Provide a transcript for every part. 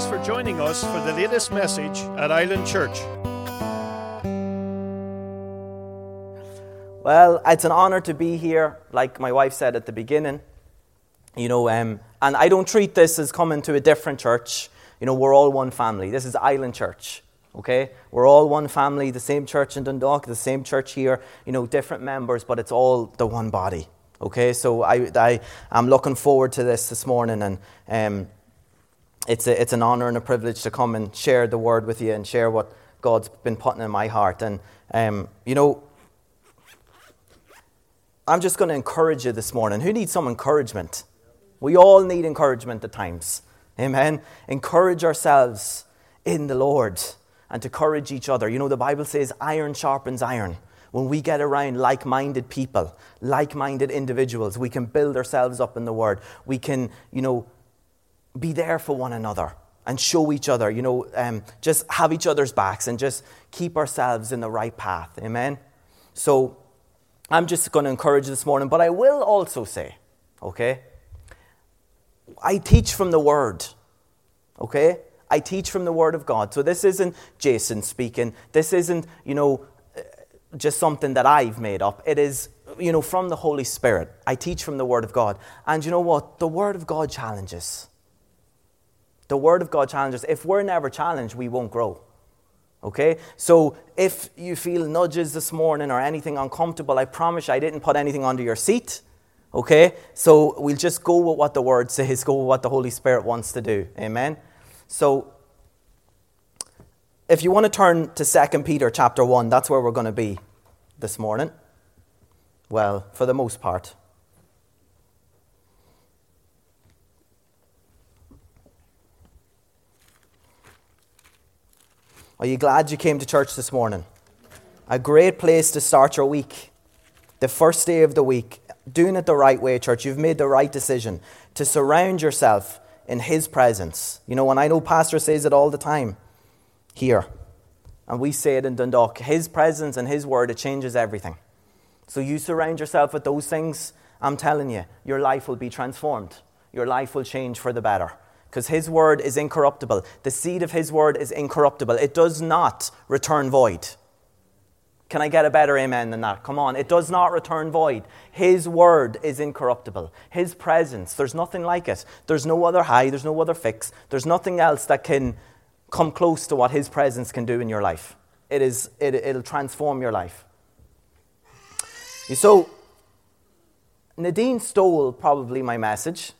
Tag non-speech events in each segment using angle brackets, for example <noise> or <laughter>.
Thanks for joining us for the latest message at Island Church. Well, it's an honor to be here, like my wife said at the beginning. You know, um, and I don't treat this as coming to a different church. You know, we're all one family. This is Island Church, okay? We're all one family, the same church in Dundalk, the same church here, you know, different members, but it's all the one body, okay? So I, I, I'm looking forward to this this morning, and um, it's, a, it's an honor and a privilege to come and share the word with you and share what God's been putting in my heart. And, um, you know, I'm just going to encourage you this morning. Who needs some encouragement? We all need encouragement at times. Amen. Encourage ourselves in the Lord and to encourage each other. You know, the Bible says iron sharpens iron. When we get around like minded people, like minded individuals, we can build ourselves up in the Word. We can, you know, be there for one another and show each other, you know, um, just have each other's backs and just keep ourselves in the right path. Amen? So I'm just going to encourage this morning, but I will also say, okay, I teach from the Word, okay? I teach from the Word of God. So this isn't Jason speaking. This isn't, you know, just something that I've made up. It is, you know, from the Holy Spirit. I teach from the Word of God. And you know what? The Word of God challenges. The Word of God challenges. If we're never challenged, we won't grow. Okay? So if you feel nudges this morning or anything uncomfortable, I promise you I didn't put anything under your seat. Okay? So we'll just go with what the Word <laughs> says, go with what the Holy Spirit wants to do. Amen? So if you want to turn to 2 Peter chapter 1, that's where we're going to be this morning. Well, for the most part. Are you glad you came to church this morning? A great place to start your week. The first day of the week. Doing it the right way, church. You've made the right decision to surround yourself in His presence. You know, and I know Pastor says it all the time here, and we say it in Dundalk His presence and His word, it changes everything. So you surround yourself with those things, I'm telling you, your life will be transformed. Your life will change for the better because his word is incorruptible. The seed of his word is incorruptible. It does not return void. Can I get a better amen than that? Come on. It does not return void. His word is incorruptible. His presence, there's nothing like it. There's no other high, there's no other fix. There's nothing else that can come close to what his presence can do in your life. It is, it, it'll transform your life. So, Nadine stole probably my message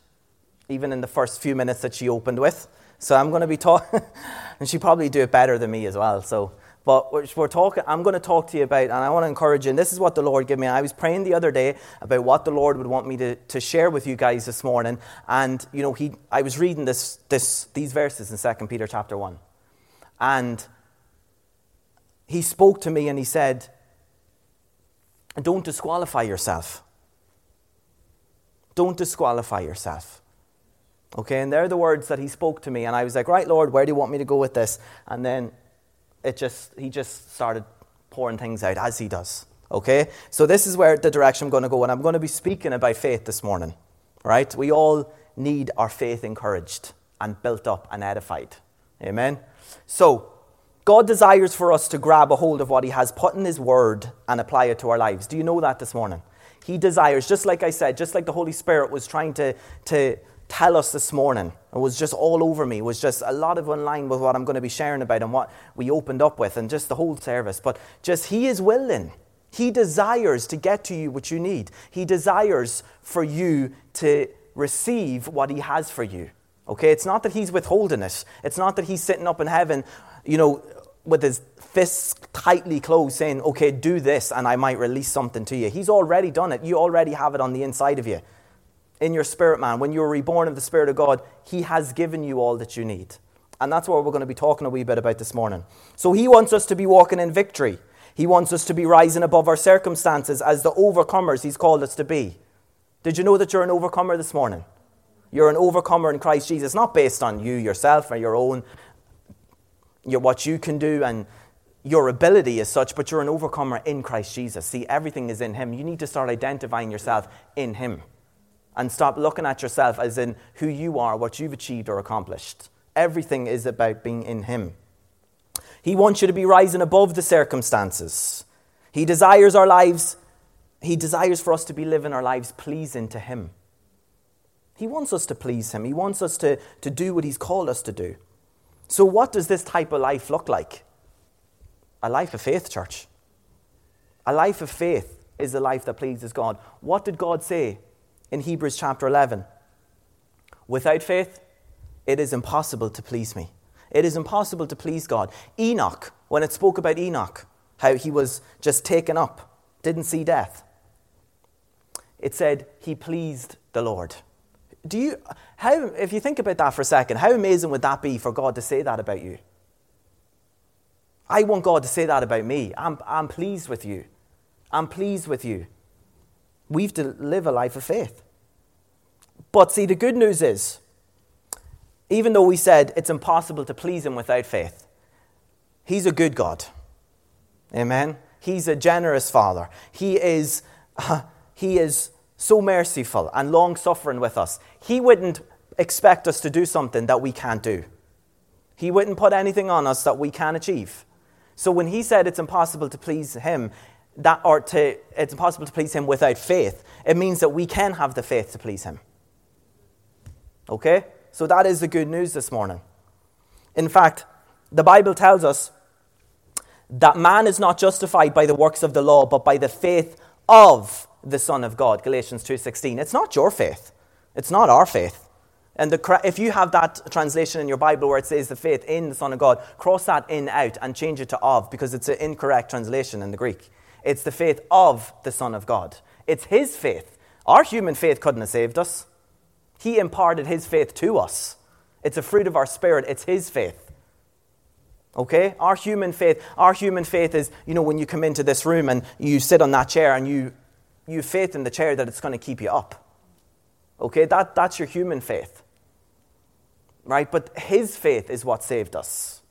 even in the first few minutes that she opened with. So I'm going to be talking, <laughs> and she probably do it better than me as well. So, but we're, talking. I'm going to talk to you about, and I want to encourage you. And this is what the Lord gave me. I was praying the other day about what the Lord would want me to, to share with you guys this morning. And you know, he, I was reading this, this, these verses in Second Peter chapter one, and he spoke to me and he said, "Don't disqualify yourself. Don't disqualify yourself." Okay, and they're the words that he spoke to me, and I was like, right, Lord, where do you want me to go with this? And then it just he just started pouring things out as he does. Okay? So this is where the direction I'm going to go, and I'm going to be speaking about faith this morning. Right? We all need our faith encouraged and built up and edified. Amen. So God desires for us to grab a hold of what He has put in His Word and apply it to our lives. Do you know that this morning? He desires, just like I said, just like the Holy Spirit was trying to, to tell us this morning. It was just all over me. It was just a lot of in line with what I'm going to be sharing about and what we opened up with and just the whole service. But just He is willing. He desires to get to you what you need. He desires for you to receive what He has for you. Okay? It's not that He's withholding it. It's not that He's sitting up in heaven, you know, with His fists tightly closed saying, okay, do this and I might release something to you. He's already done it. You already have it on the inside of you in your spirit man, when you're reborn of the Spirit of God, He has given you all that you need. And that's what we're going to be talking a wee bit about this morning. So He wants us to be walking in victory. He wants us to be rising above our circumstances as the overcomers He's called us to be. Did you know that you're an overcomer this morning? You're an overcomer in Christ Jesus, not based on you yourself or your own, your, what you can do and your ability as such, but you're an overcomer in Christ Jesus. See, everything is in Him. You need to start identifying yourself in Him and stop looking at yourself as in who you are, what you've achieved or accomplished. Everything is about being in Him. He wants you to be rising above the circumstances. He desires our lives, He desires for us to be living our lives pleasing to Him. He wants us to please Him, He wants us to, to do what He's called us to do. So, what does this type of life look like? A life of faith, church. A life of faith is a life that pleases God. What did God say in Hebrews chapter 11? Without faith, it is impossible to please me. It is impossible to please God. Enoch, when it spoke about Enoch, how he was just taken up, didn't see death, it said he pleased the Lord. Do you, how, if you think about that for a second, how amazing would that be for God to say that about you? I want God to say that about me. I'm, I'm pleased with you. I'm pleased with you. We've to live a life of faith. But see, the good news is, even though we said it's impossible to please Him without faith, He's a good God. Amen. He's a generous Father. He is, uh, <laughs> he is so merciful and long suffering with us. He wouldn't expect us to do something that we can't do. He wouldn't put anything on us that we can't achieve. So when he said it's impossible to please him, that or to it's impossible to please him without faith, it means that we can have the faith to please him. Okay? So that is the good news this morning. In fact, the Bible tells us that man is not justified by the works of the law, but by the faith of the Son of God. Galatians 2:16. It's not your faith. It's not our faith. And the, if you have that translation in your Bible where it says the faith in the Son of God, cross that in out and change it to of because it's an incorrect translation in the Greek. It's the faith of the Son of God. It's His faith. Our human faith couldn't have saved us. He imparted His faith to us. It's a fruit of our spirit, it's His faith. Okay? Our human faith, our human faith is, you know, when you come into this room and you sit on that chair and you, you have faith in the chair that it's going to keep you up. Okay? That, that's your human faith. Right? But His faith is what saved us.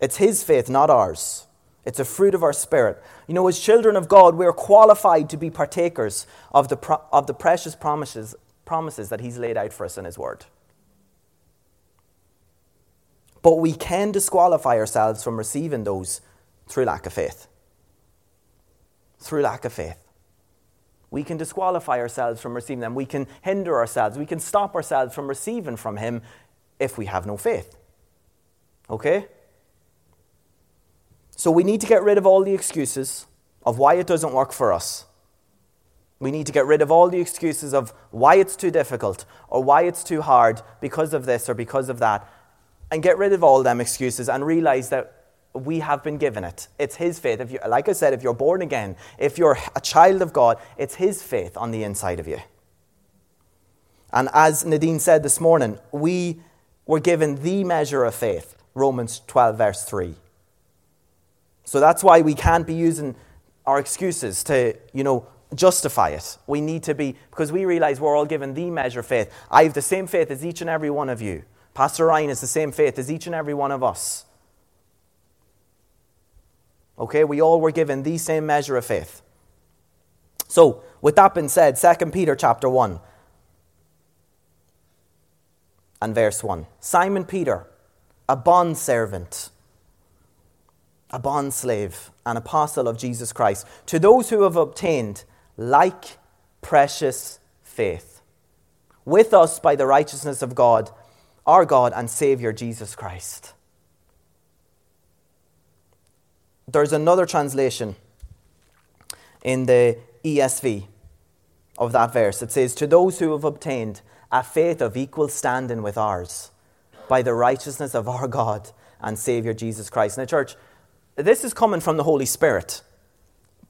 It's His faith, not ours. It's a fruit of our spirit. You know, as children of God, we are qualified to be partakers of the, pro- of the precious promises, promises that He's laid out for us in His Word. But we can disqualify ourselves from receiving those through lack of faith. Through lack of faith. We can disqualify ourselves from receiving them. We can hinder ourselves. We can stop ourselves from receiving from Him if we have no faith. Okay? So we need to get rid of all the excuses of why it doesn't work for us. We need to get rid of all the excuses of why it's too difficult or why it's too hard because of this or because of that. And get rid of all them excuses and realize that we have been given it. It's His faith. If you, like I said, if you're born again, if you're a child of God, it's His faith on the inside of you. And as Nadine said this morning, we were given the measure of faith. Romans 12, verse 3. So that's why we can't be using our excuses to, you know, justify it. We need to be, because we realize we're all given the measure of faith. I have the same faith as each and every one of you. Pastor Ryan has the same faith as each and every one of us. Okay, we all were given the same measure of faith. So, with that being said, 2 Peter chapter 1 and verse 1. Simon Peter, a bond servant a bond slave, an apostle of Jesus Christ, to those who have obtained like precious faith, with us by the righteousness of God, our God and Savior Jesus Christ. There's another translation in the ESV of that verse. It says, To those who have obtained a faith of equal standing with ours, by the righteousness of our God and Savior Jesus Christ. Now, church, this is coming from the Holy Spirit.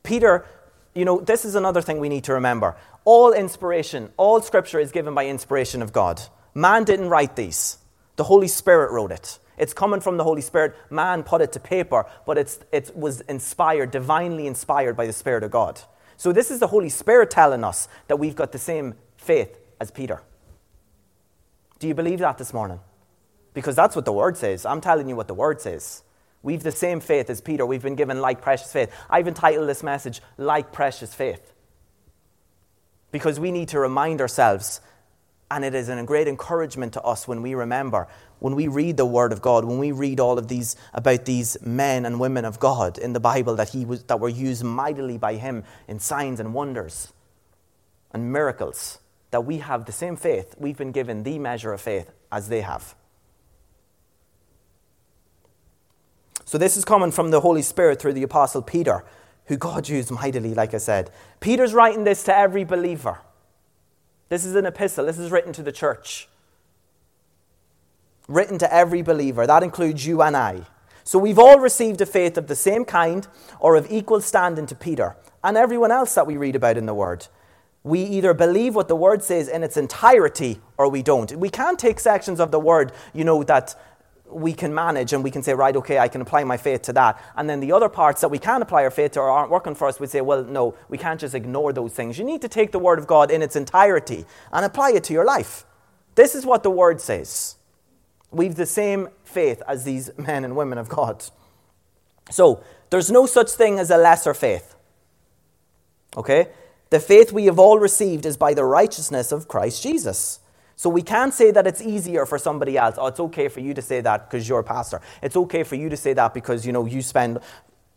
Peter, you know, this is another thing we need to remember. All inspiration, all scripture is given by inspiration of God. Man didn't write these, the Holy Spirit wrote it. It's coming from the Holy Spirit. Man put it to paper, but it's, it was inspired, divinely inspired by the Spirit of God. So, this is the Holy Spirit telling us that we've got the same faith as Peter. Do you believe that this morning? Because that's what the Word says. I'm telling you what the Word says. We've the same faith as Peter. We've been given like precious faith. I've entitled this message, Like Precious Faith. Because we need to remind ourselves And it is a great encouragement to us when we remember, when we read the Word of God, when we read all of these about these men and women of God in the Bible that, he was, that were used mightily by Him in signs and wonders and miracles, that we have the same faith. We've been given the measure of faith as they have. So, this is coming from the Holy Spirit through the Apostle Peter, who God used mightily, like I said. Peter's writing this to every believer. This is an epistle, this is written to the church. Written to every believer. That includes you and I. So, we've all received a faith of the same kind or of equal standing to Peter and everyone else that we read about in the Word. We either believe what the Word says in its entirety or we don't. We can't take sections of the Word, you know, that we can manage and we can say, right, okay, I can apply my faith to that. And then the other parts that we can't apply our faith to or aren't working for us, we say, well, no, we can't just ignore those things. You need to take the Word of God in its entirety and apply it to your life. This is what the Word says. We've the same faith as these <laughs> men and women of God. So, there's no such thing as a lesser faith. Okay? The faith we have all received is by the righteousness of Christ Jesus. So we can't say that it's easier for somebody else. Oh, it's okay for you to say that because you're a pastor. It's okay for you to say that because, you know, you spend,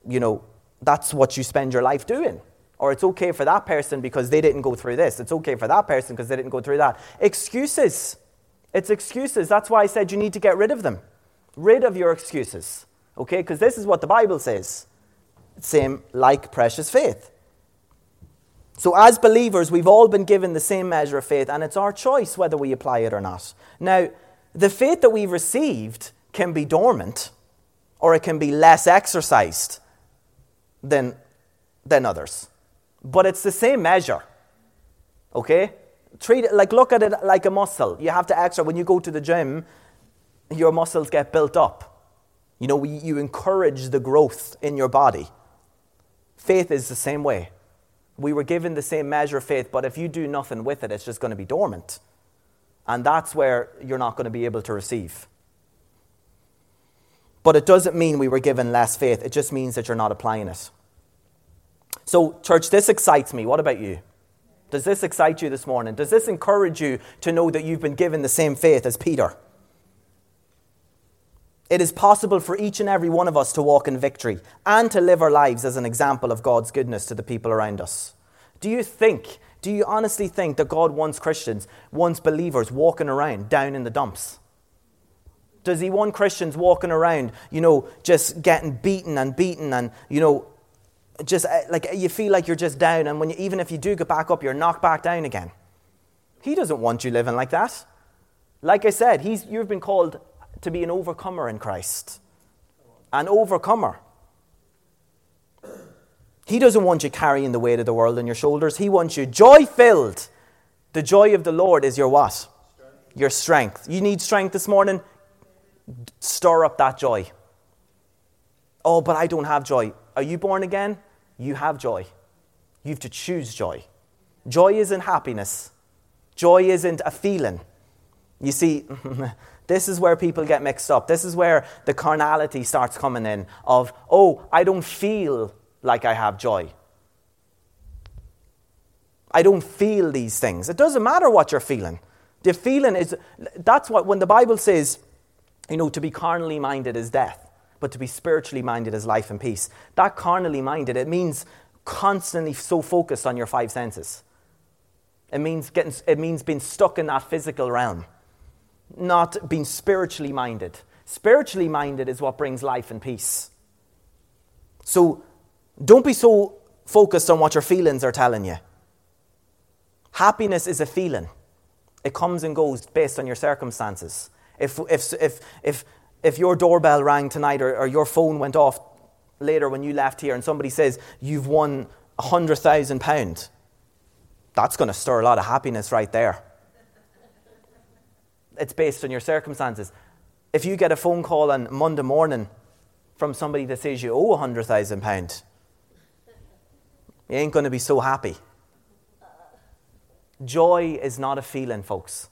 you know, that's what you spend your life doing. Or it's okay for that person because they didn't go through this. It's okay for that person because they didn't go through that. Excuses. It's excuses. That's why I said you need to get rid of them. Rid of your excuses. Okay? Because this is what the Bible says. Same like precious faith. So, as believers, we've all been given the same measure of faith, and it's our choice whether we apply it or not. Now, the faith that we've received can be dormant, or it can be less exercised than, than others. But it's the same measure. Okay? Treat it like look at it like a muscle. You have to exercise. When you go to the gym, your muscles get built up. You know, you encourage the growth in your body. Faith is the same way. We were given the same measure of faith, but if you do nothing with it, it's just going to be dormant. And that's where you're not going to be able to receive. But it doesn't mean we were given less faith, it just means that you're not applying it. So, church, this excites me. What about you? Does this excite you this morning? Does this encourage you to know that you've been given the same faith as Peter? It is possible for each and every one of us to walk in victory and to live our lives as an example of God's goodness to the people around us. Do you think, do you honestly think that God wants Christians, wants believers walking around down in the dumps? Does he want Christians walking around, you know, just getting beaten and beaten and, you know, just uh, like you feel like you're just down and when you, even if you do get back up, you're knocked back down again? He doesn't want you living like that. Like I said, he's, you've been called to be an overcomer in Christ. An overcomer. He doesn't want you carrying the weight of the world on your shoulders. He wants you joy filled. The joy of the Lord is your what? Your strength. You need strength this morning? Stir up that joy. Oh, but I don't have joy. Are you born again? You have joy. You have to choose joy. Joy isn't happiness, joy isn't a feeling. You see, <laughs> This is where people get mixed up. This is where the carnality starts coming in of, oh, I don't feel like I have joy. I don't feel these things. It doesn't matter what you're feeling. The feeling is, that's what, when the Bible says, you know, to be carnally minded is death, but to be spiritually minded is life and peace. That carnally minded, it means constantly so focused on your five senses. It means, getting, it means being stuck in that physical realm not being spiritually minded. Spiritually minded is what brings life and peace. So don't be so focused on what your feelings are telling you. Happiness is a feeling, it comes and goes based on your circumstances. If, if, if, if, if your doorbell rang tonight or, or your phone went off later when you left here and somebody says you've won £100,000, that's going to stir a lot of happiness right there it's based on your circumstances. If you get a phone call on Monday morning from somebody that says you owe £100,000, you ain't going to be so happy. Joy is not a feeling, folks.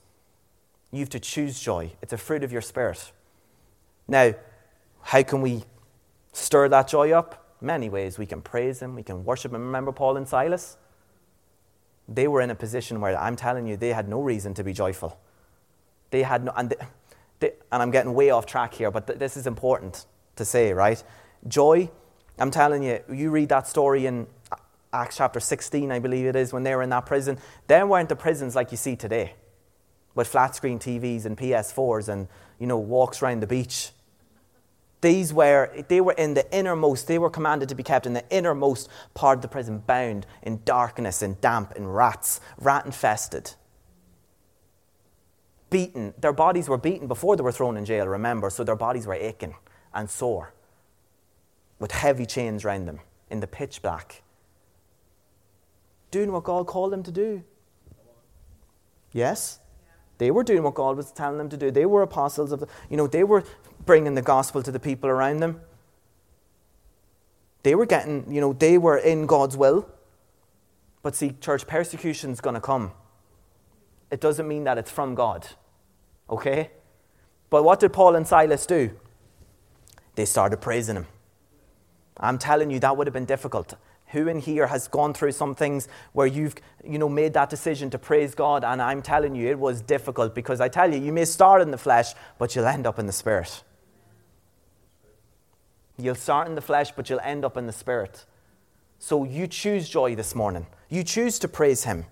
You have to choose joy, it's a fruit of your spirit. Now, how can we stir that joy up? Many ways. We can praise Him, we can worship Him. Remember Paul and Silas? they were in a position where I'm telling you, they had no reason to be joyful. They had no, and, they, they, and I'm getting way off track here, but th- this is important to say, right? Joy, I'm telling you, you read that story in Acts chapter 16, I believe it is, when they were in that prison. There weren't the prisons like you see today, with flat screen TVs and PS4s and, you know, walks around the beach. These were, they were in the innermost, they were commanded to be kept in the innermost part of the prison, bound in darkness and damp and rats, rat infested. Beaten. Their bodies were beaten before they were thrown in jail, remember, so their bodies were aching and sore with heavy chains round them in the pitch black. Doing what God called them to do. Yes? They were doing what God was telling them to do. They were apostles of the, you know, they were bringing the gospel to the people around them. They were getting, you know, they were in God's will. But see, church, persecution's going to come. It doesn't mean that it's from God. Okay? But what did Paul and Silas do? They started praising him. I'm telling you, that would have been difficult. Who in here has gone through some things where you've you know, made that decision to praise God? And I'm telling you, it was difficult because I tell you, you may start in the flesh, but you'll end up in the spirit. You'll start in the flesh, but you'll end up in the spirit. So you choose joy this morning. You choose to praise Him.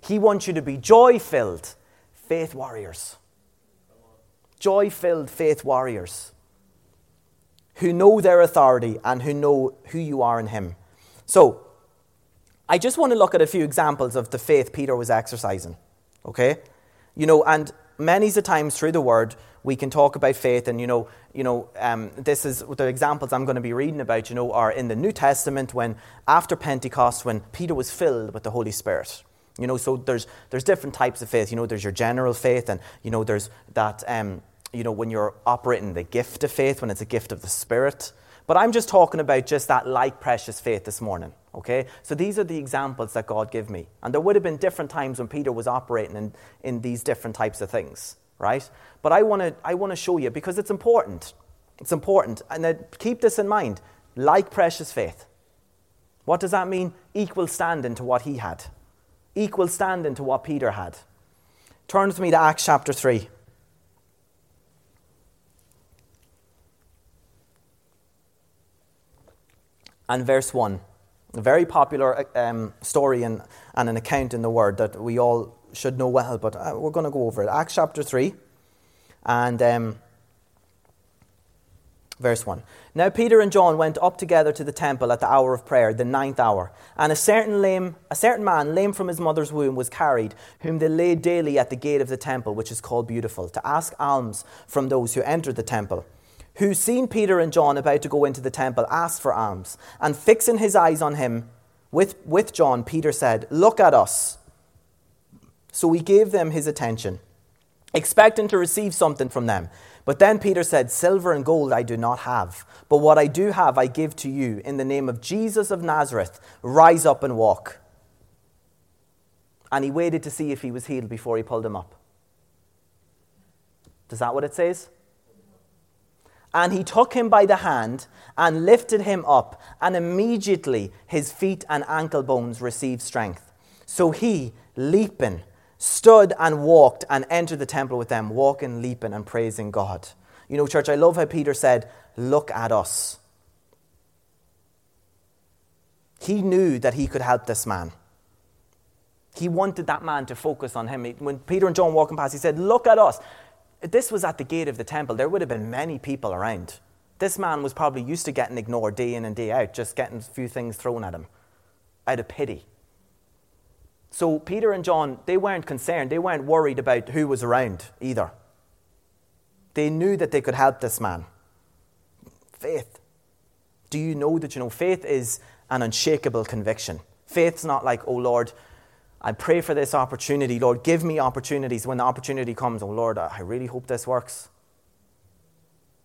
He wants you to be joy filled faith warriors. Joy filled faith warriors who know their authority and who know who you are in Him. So, I just want to look at a few examples of the faith Peter was exercising. Okay? You know, and many the times through the word, we can talk about faith, and you know, you know, um, this is the examples I'm going to be reading about. You know, are in the New Testament when after Pentecost, when Peter was filled with the Holy Spirit. You know, so there's there's different types of faith. You know, there's your general faith, and you know, there's that. Um, you know, when you're operating the gift of faith, when it's a gift of the Spirit. But I'm just talking about just that like precious faith this morning. Okay? So these are the examples that God gave me. And there would have been different times when Peter was operating in, in these different types of things right? But I want to I want to show you because it's important. It's important. And keep this in mind. Like precious faith. What does that mean? Equal standing to what he had. Equal standing to what Peter had. Turn with me to Acts chapter 3. And verse 1. A very popular um, story and, and an account in the Word that we all should know well, but uh, we're going to go over it. Acts chapter 3 and um, verse 1. Now Peter and John went up together to the temple at the hour of prayer, the ninth hour. And a certain, lame, a certain man, lame from his mother's womb, was carried, whom they laid daily at the gate of the temple, which is called Beautiful, to ask alms from those who entered the temple. Who, seeing Peter and John about to go into the temple, asked for alms. And fixing his eyes on him with, with John, Peter said, Look at us. So he gave them his attention, expecting to receive something from them. But then Peter said, Silver and gold I do not have, but what I do have I give to you. In the name of Jesus of Nazareth, rise up and walk. And he waited to see if he was healed before he pulled him up. Is that what it says? And he took him by the hand and lifted him up, and immediately his feet and ankle bones received strength. So he, leaping, stood and walked and entered the temple with them, walking, leaping, and praising God. You know, church, I love how Peter said, Look at us. He knew that he could help this man. He wanted that man to focus on him. When Peter and John walking past, he said, Look at us. This was at the gate of the temple. There would have been many people around. This man was probably used to getting ignored day in and day out, just getting a few things thrown at him out of pity. So Peter and John, they weren't concerned. They weren't worried about who was around either. They knew that they could help this man. Faith. Do you know that you know faith is an unshakable conviction? Faith's not like, oh Lord, I pray for this opportunity. Lord, give me opportunities. When the opportunity comes, oh Lord, I really hope this works.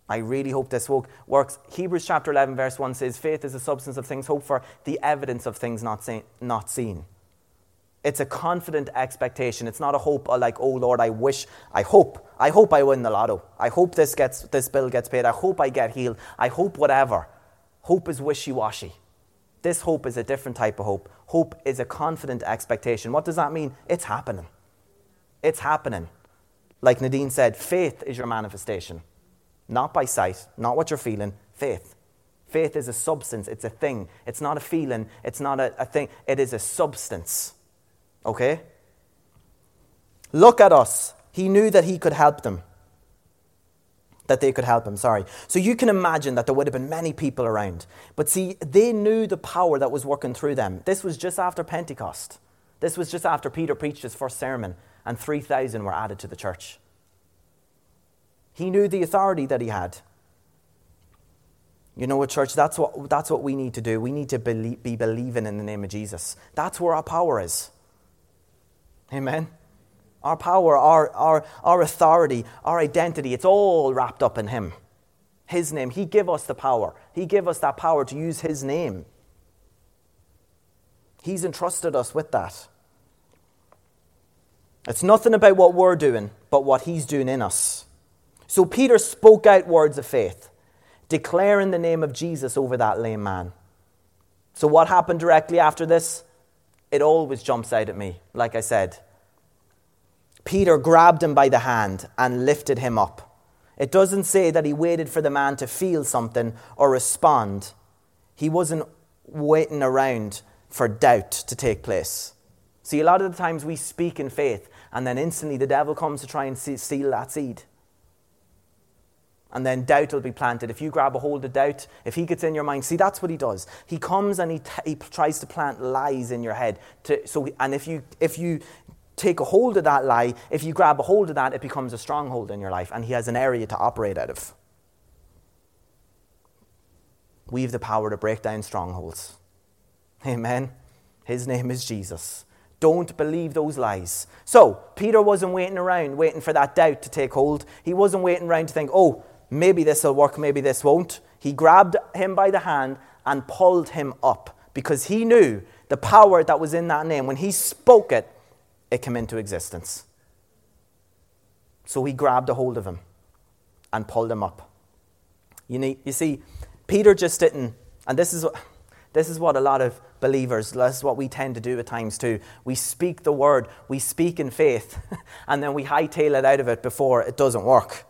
I really hope this works. Hebrews chapter 11, verse 1 says, Faith is the substance of things hoped for, the evidence of things not, not seen. It's a confident expectation. It's not a hope uh, like, oh Lord, I wish, I hope, I hope I win the lotto. I hope this gets this bill gets paid. I hope I get healed. I hope whatever. Hope is wishy-washy. This hope is a different type of hope. Hope is a confident expectation. What does that mean? It's happening. It's happening. Like Nadine said, faith is your manifestation. Not by sight, not what you're feeling, faith. Faith is a substance, it's a thing. It's not a feeling, it's not a, a thing, it is a substance. Okay? Look at us. He knew that he could help them. That they could help him, sorry. So you can imagine that there would have been many people around. But see, they knew the power that was working through them. This was just after Pentecost. This was just after Peter preached his first sermon, and 3,000 were added to the church. He knew the authority that he had. You know what, church? That's what, that's what we need to do. We need to believe, be believing in the name of Jesus. That's where our power is. Amen. Our power, our, our, our authority, our identity, it's all wrapped up in Him. His name. He gave us the power. He gave us that power to use His name. He's entrusted us with that. It's nothing about what we're doing, but what He's doing in us. So Peter spoke out words of faith declaring the name of Jesus over that lame man. So, what happened directly after this? It always jumps out at me, like I said. Peter grabbed him by the hand and lifted him up. It doesn't say that he waited for the man to feel something or respond. He wasn't waiting around for doubt to take place. See, a lot of the times we speak in faith, and then instantly the devil comes to try and steal that seed and then doubt will be planted. If you grab a hold of doubt, if he gets in your mind, see, that's what he does. He comes and he, t- he tries to plant lies in your head. To, so, and if you, if you take a hold of that lie, if you grab a hold of that, it becomes a stronghold in your life, and he has an area to operate out of. We have the power to break down strongholds. Amen. His name is Jesus. Don't believe those lies. So, Peter wasn't waiting around, waiting for that doubt to take hold. He wasn't waiting around to think, oh, maybe this will work, maybe this won't. He grabbed him by the hand and pulled him up because he knew the power that was in that name. When he spoke it, it came into existence. So he grabbed a hold of him and pulled him up. You, need, you see, Peter just didn't, and this is, this is what a lot of believers, this is what we tend to do at times too. We speak the word, we speak in faith, <laughs> and then we hightail it out of it before it doesn't work.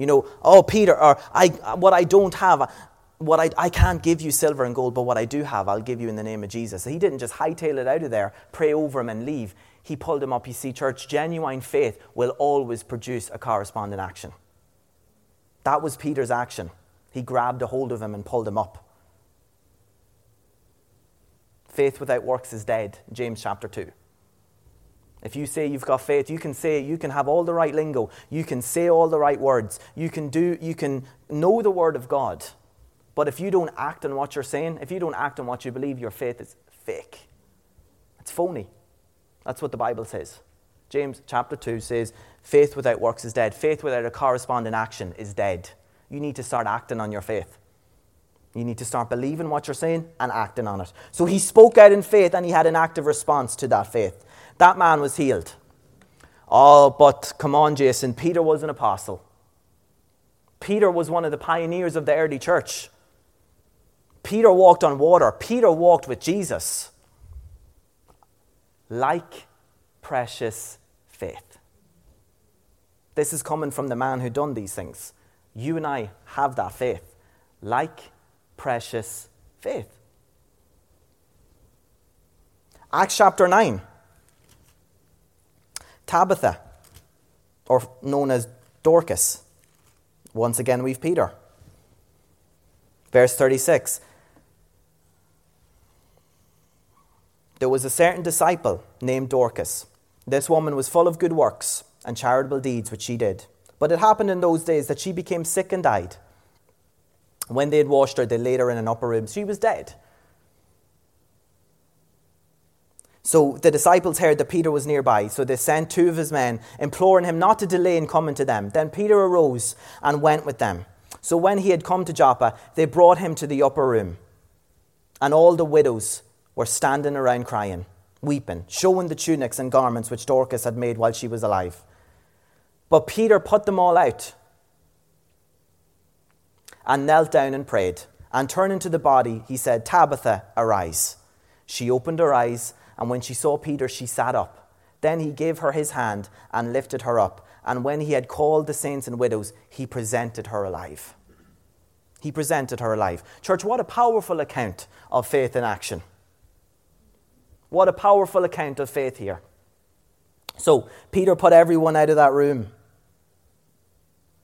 You know, oh, Peter, or I, what I don't have, what I, I can't give you silver and gold, but what I do have, I'll give you in the name of Jesus. He didn't just hightail it out of there, pray over him, and leave. He pulled him up. You see, church, genuine faith will always produce a corresponding action. That was Peter's action. He grabbed a hold of him and pulled him up. Faith without works is dead, James chapter 2. If you say you've got faith, you can say, you can have all the right lingo, you can say all the right words, you can do, you can know the word of God. But if you don't act on what you're saying, if you don't act on what you believe, your faith is fake. It's phony. That's what the Bible says. James chapter 2 says, faith without works is dead. Faith without a corresponding action is dead. You need to start acting on your faith. You need to start believing what you're saying and acting on it. So he spoke out in faith and he had an active response to that faith. That man was healed. Oh, but come on, Jason, Peter was an apostle. Peter was one of the pioneers of the early church. Peter walked on water. Peter walked with Jesus. Like precious faith. This is coming from the man who done these things. You and I have that faith. Like precious faith. Acts chapter 9. Tabitha, or known as Dorcas. Once again, we've Peter. Verse 36. There was a certain disciple named Dorcas. This woman was full of good works and charitable deeds which she did. But it happened in those days that she became sick and died. When they had washed her, they laid her in an upper room. She was dead. So the disciples heard that Peter was nearby, so they sent two of his men, imploring him not to delay in coming to them. Then Peter arose and went with them. So when he had come to Joppa, they brought him to the upper room. And all the widows were standing around crying, weeping, showing the tunics and garments which Dorcas had made while she was alive. But Peter put them all out and knelt down and prayed. And turning to the body, he said, Tabitha, arise. She opened her eyes, and when she saw Peter, she sat up. Then he gave her his hand and lifted her up. And when he had called the saints and widows, he presented her alive. He presented her alive. Church, what a powerful account of faith in action. What a powerful account of faith here. So, Peter put everyone out of that room.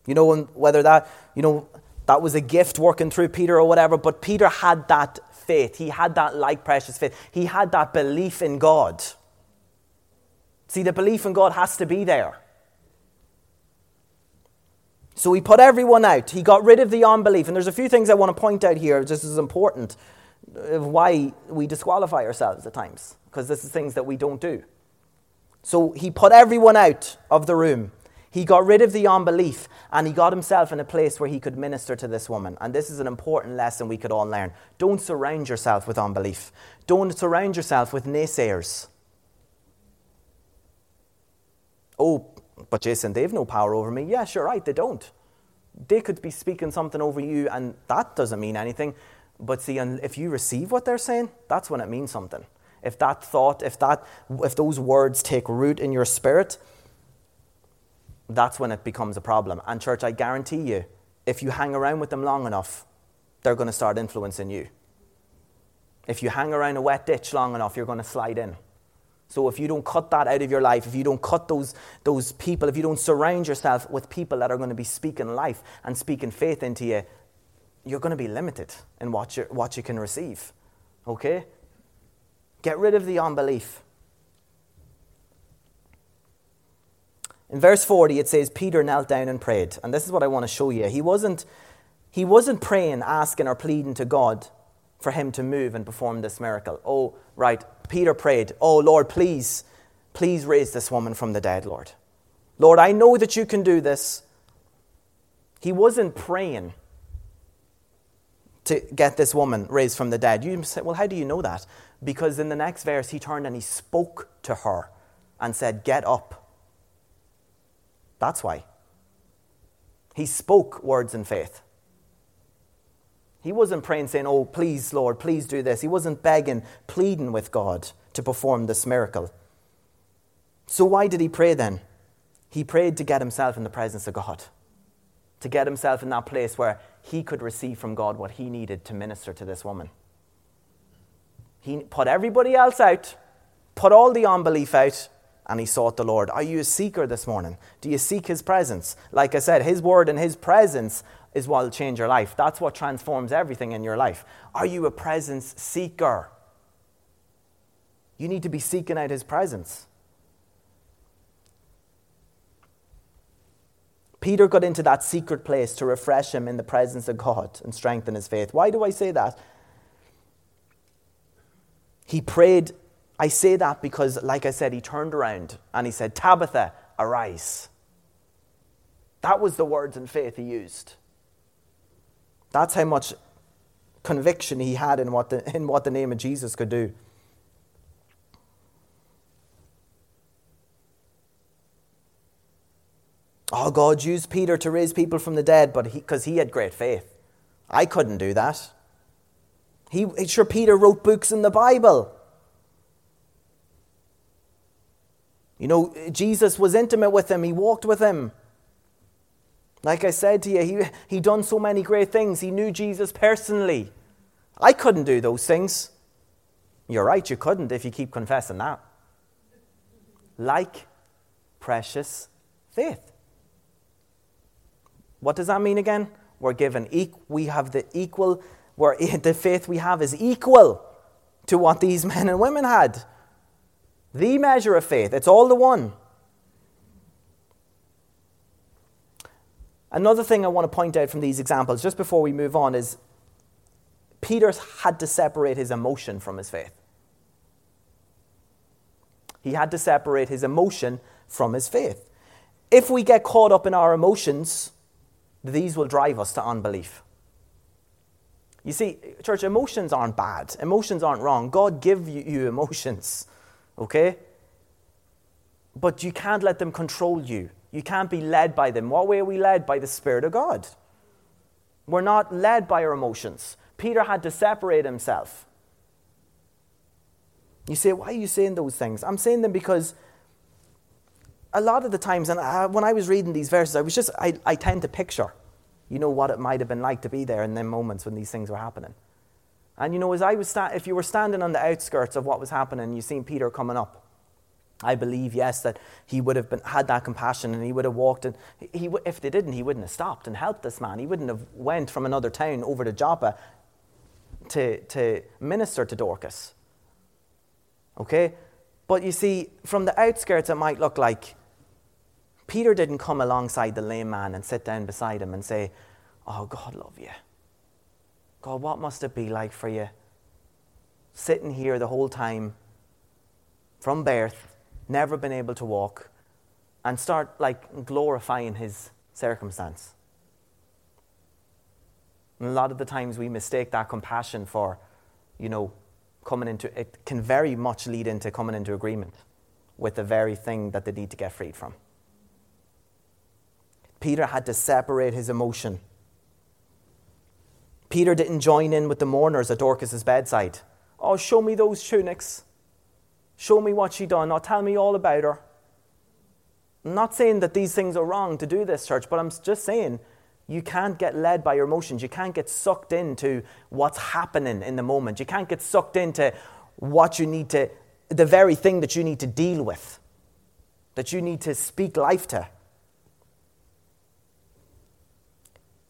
You know, whether that, you know, that was a gift working through Peter or whatever, but Peter had that faith. He had that like precious faith. He had that belief in God. See, the belief in God has to be there. So he put everyone out. He got rid of the unbelief. And there's a few things I want to point out here, just as important, of why we disqualify ourselves at times, because this is things that we don't do. So he put everyone out of the room. He got rid of the unbelief and he got himself in a place where he could minister to this woman. And this is an important lesson we could all learn. Don't surround yourself with unbelief, don't surround yourself with naysayers. Oh, but Jason, they've no power over me. Yes, you're right, they don't. They could be speaking something over you, and that doesn't mean anything. But see, if you receive what they're saying, that's when it means something. If that thought, if, that, if those words take root in your spirit, that's when it becomes a problem. And, church, I guarantee you, if you hang around with them long enough, they're going to start influencing you. If you hang around a wet ditch long enough, you're going to slide in. So if you don't cut that out of your life, if you don't cut those, those people, if you don't surround yourself with people that are going to be speaking life and speaking faith into you, you're going to be limited in what, you what you can receive. Okay? Get rid of the unbelief. In verse 40, it says, Peter knelt down and prayed. And this is what I want to show you. He wasn't, he wasn't praying, asking, or pleading to God for him to move and perform this miracle. Oh, right. Peter prayed, Oh, Lord, please, please raise this woman from the dead, Lord. Lord, I know that you can do this. He wasn't praying to get this woman raised from the dead. You say, Well, how do you know that? Because in the next verse, he turned and he spoke to her and said, Get up. That's why. He spoke words in faith. He wasn't praying, saying, Oh, please, Lord, please do this. He wasn't begging, pleading with God to perform this miracle. So, why did he pray then? He prayed to get himself in the presence of God, to get himself in that place where he could receive from God what he needed to minister to this woman. He put everybody else out, put all the unbelief out, and he sought the Lord. Are you a seeker this morning? Do you seek his presence? Like I said, his word and his presence is what will change your life. That's what transforms everything in your life. Are you a presence seeker? You need to be seeking out his presence. Peter got into that secret place to refresh him in the presence of God and strengthen his faith. Why do I say that? He prayed I say that because, like I said, he turned around and he said, Tabitha, arise. That was the words and faith he used. That's how much conviction he had in what the, in what the name of Jesus could do. Oh, God used Peter to raise people from the dead, but because he, he had great faith. I couldn't do that. He, sure, Peter wrote books in the Bible. You know, Jesus was intimate with him, he walked with him. Like I said to you, he, he done so many great things. He knew Jesus personally. I couldn't do those things. You're right, you couldn't if you keep confessing that. Like precious faith. What does that mean again? We're given, we have the equal, where <laughs> the faith we have is equal to what these men and women had. The measure of faith. It's all the one. Another thing I want to point out from these examples, just before we move on, is Peter had to separate his emotion from his faith. He had to separate his emotion from his faith. If we get caught up in our emotions, these will drive us to unbelief. You see, church, emotions aren't bad. Emotions aren't wrong. God give you emotions okay? But you can't let them control you. You can't be led by them. What way are we led? By the Spirit of God. We're not led by our emotions Peter had to separate himself. You say, why are you saying those things? I'm saying them because a lot of the times, and I, when I was reading these verses, I was just, I, I tend to picture, you know, what it might have been like to be there in them moments when these things were happening. And you know, as I was, sta- if you were standing on the outskirts of what was happening, you seen Peter coming up. I believe, yes, that he would have been, had that compassion and he would have walked. And he, if they didn't, he wouldn't have stopped and helped this man. He wouldn't have went from another town over to Joppa to, to minister to Dorcas. Okay? But you see, from the outskirts, it might look like Peter didn't come alongside the lame man and sit down beside him and say, Oh, God love you. God, what must it be like for you sitting here the whole time from birth, never been able to walk, and start like glorifying his circumstance? And a lot of the times we mistake that compassion for, you know, coming into it can very much lead into coming into agreement with the very thing that they need to get freed from. Peter had to separate his emotion Peter didn't join in with the mourners at Dorcas's bedside. Oh, show me those tunics. Show me what she done. Or tell me all about her. I'm not saying that these things are wrong to do this, church, but I'm just saying you can't get led by your emotions. You can't get sucked into what's happening in the moment. You can't get sucked into what you need to, the very thing that you need to deal with, that you need to speak life to.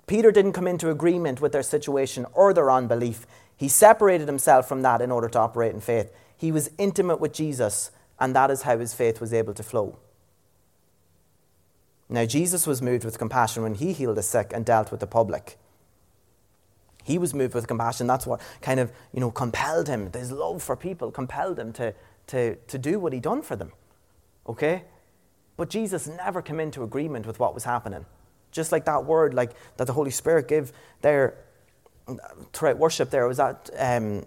Peter didn't come into agreement with their situation or their unbelief. He separated himself from that in order to operate in faith. He was intimate with Jesus, and that is how his faith was able to flow. Now, Jesus was moved with compassion when he healed the sick and dealt with the public. He was moved with compassion. That's what kind of, you know, compelled him. His love for people compelled him to, to, to do what he done for them. Okay? But Jesus never came into agreement with what was happening. Just like that word, like that the Holy Spirit gave there throughout worship. There was that um,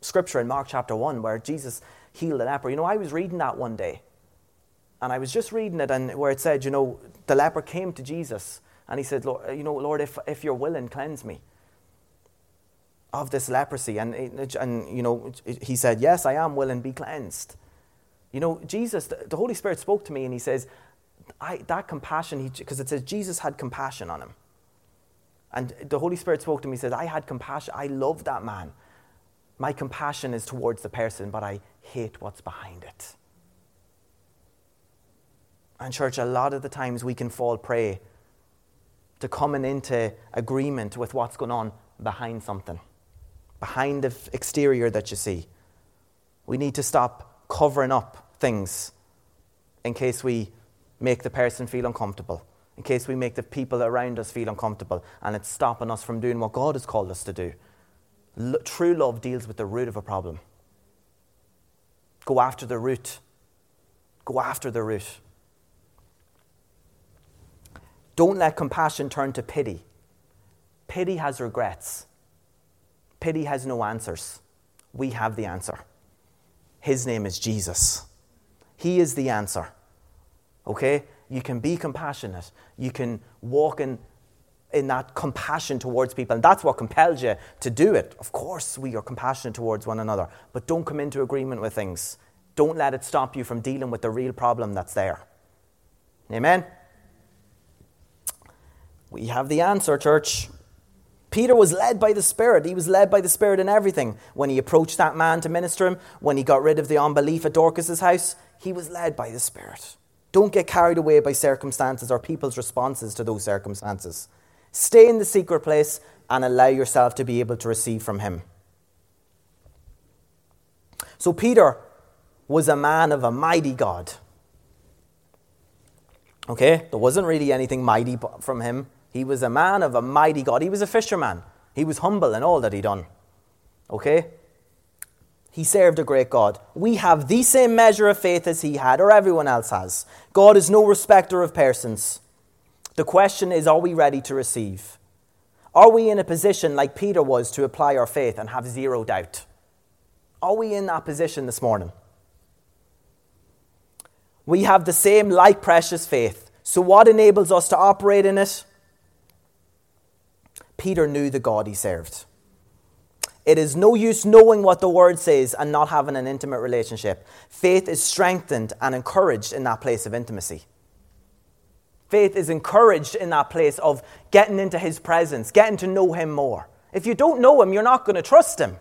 scripture in Mark chapter one where Jesus healed a leper. You know, I was reading that one day, and I was just reading it, and where it said, you know, the leper came to Jesus, and he said, Lord, you know, Lord, if if you're willing, cleanse me of this leprosy. And, and you know, he said, Yes, I am willing, be cleansed. You know, Jesus, the Holy Spirit spoke to me and he says, I, that compassion, because it says Jesus had compassion on him. And the Holy Spirit spoke to me, says, I had compassion. I love that man. My compassion is towards the person, but I hate what's behind it. And, church, a lot of the times we can fall prey to coming into agreement with what's going on behind something, behind the exterior that you see. We need to stop covering up things in case we make the person feel uncomfortable, in case we make the people around us feel uncomfortable, and it's stopping us from doing what God has called us to do. L- true love deals with the root of a problem. Go after the root. Go after the root. Don't let compassion turn to pity. Pity has regrets. Pity has no answers. We have the answer. His name is Jesus. He is the answer. Okay? You can be compassionate. You can walk in, in that compassion towards people. And that's what compels you to do it. Of course, we are compassionate towards one another. But don't come into agreement with things. Don't let it stop you from dealing with the real problem that's there. Amen? We have the answer, church. Peter was led by the Spirit. He was led by the Spirit in everything. When he approached that man to minister him, when he got rid of the unbelief at Dorcas's house, he was led by the Spirit. Don't get carried away by circumstances or people's responses to those circumstances. Stay in the secret place and allow yourself to be able to receive from Him. So, Peter was a man of a mighty God. Okay? There wasn't really anything mighty from him. He was a man of a mighty God. He was a fisherman. He was humble in all that he done. Okay? He served a great God. We have the same measure of faith as he had, or everyone else has. God is no respecter of persons. The question is are we ready to receive? Are we in a position like Peter was to apply our faith and have zero doubt? Are we in that position this morning? We have the same like precious faith. So, what enables us to operate in it? Peter knew the God he served. It is no use knowing what the word says and not having an intimate relationship. Faith is strengthened and encouraged in that place of intimacy. Faith is encouraged in that place of getting into his presence, getting to know him more. If you don't know him, you're not going to trust him.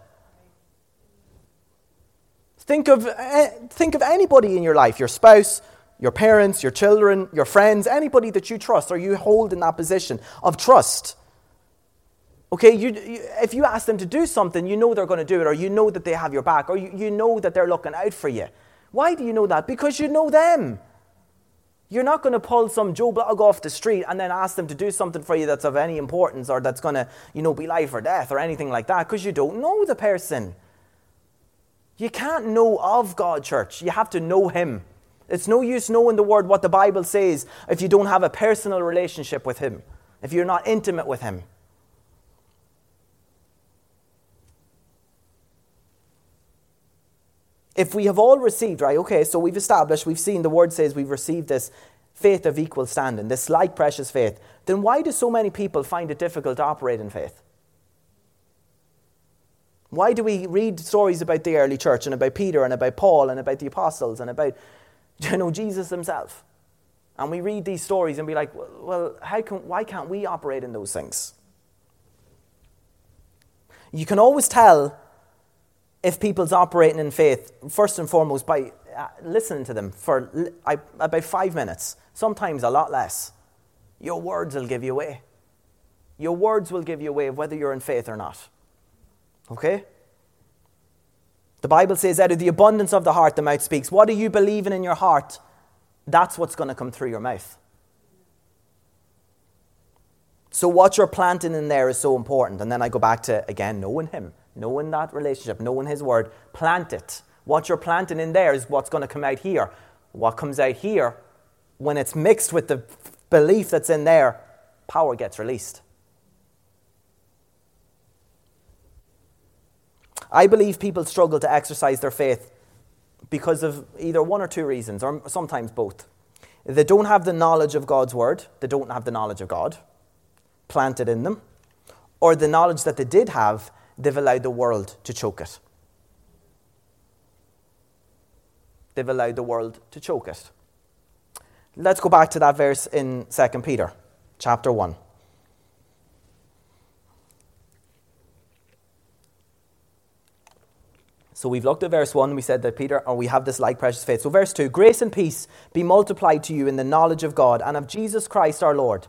Think of, eh, think of anybody in your life, your spouse, your parents, your children, your friends, anybody that you trust or you hold in that position of trust. Okay, you, you, if you ask them to do something, you know they're going to do it, or you know that they have your back, or you, you know that they're looking out for you. Why do you know that? Because you know them. You're not going to pull some Joe Blogg off the street and then ask them to do something for you that's of any importance or that's going to, you know, be life or death or anything like that because you don't know the person. You can't know of God, church. You have to know Him. It's no use knowing the Word, what the Bible says, if you don't have a personal relationship with Him, if you're not intimate with Him. If we have all received, right, okay, so we've established, we've seen the word says we've received this faith of equal standing, this like precious faith, then why do so many people find it difficult to operate in faith? Why do we read stories about the early church and about Peter and about Paul and about the apostles and about <laughs> you know, Jesus himself? And we read these stories and be like, well, how can, why can't we operate in those things? You can always tell if people's operating in faith, first and foremost, by uh, listening to them for about five minutes, sometimes a lot less, your words will give you away. Your words will give you away whether you're in faith or not. Okay? The Bible says, out of the abundance of the heart, the mouth speaks. What are you believing in your heart? That's what's going to come through your mouth. So, what you're planting in there is so important. And then I go back to, again, knowing Him knowing that relationship, knowing His Word, plant it. What you're planting in there is what's going to come out here. What comes out here, when it's mixed with the belief that's in there, power gets released. I believe people struggle to exercise their faith because of either one or two reasons, or sometimes both. They don't have the knowledge of God's Word, they don't have the knowledge of God planted in them, or the knowledge that they did have they've allowed the world to choke it. They've allowed the world to choke it. Let's go back to that verse in 2 Peter chapter 1. So we've looked at verse 1, we said that Peter, or we have this like precious faith. So verse 2 Grace and peace be multiplied to you in the knowledge of God and of Jesus Christ our Lord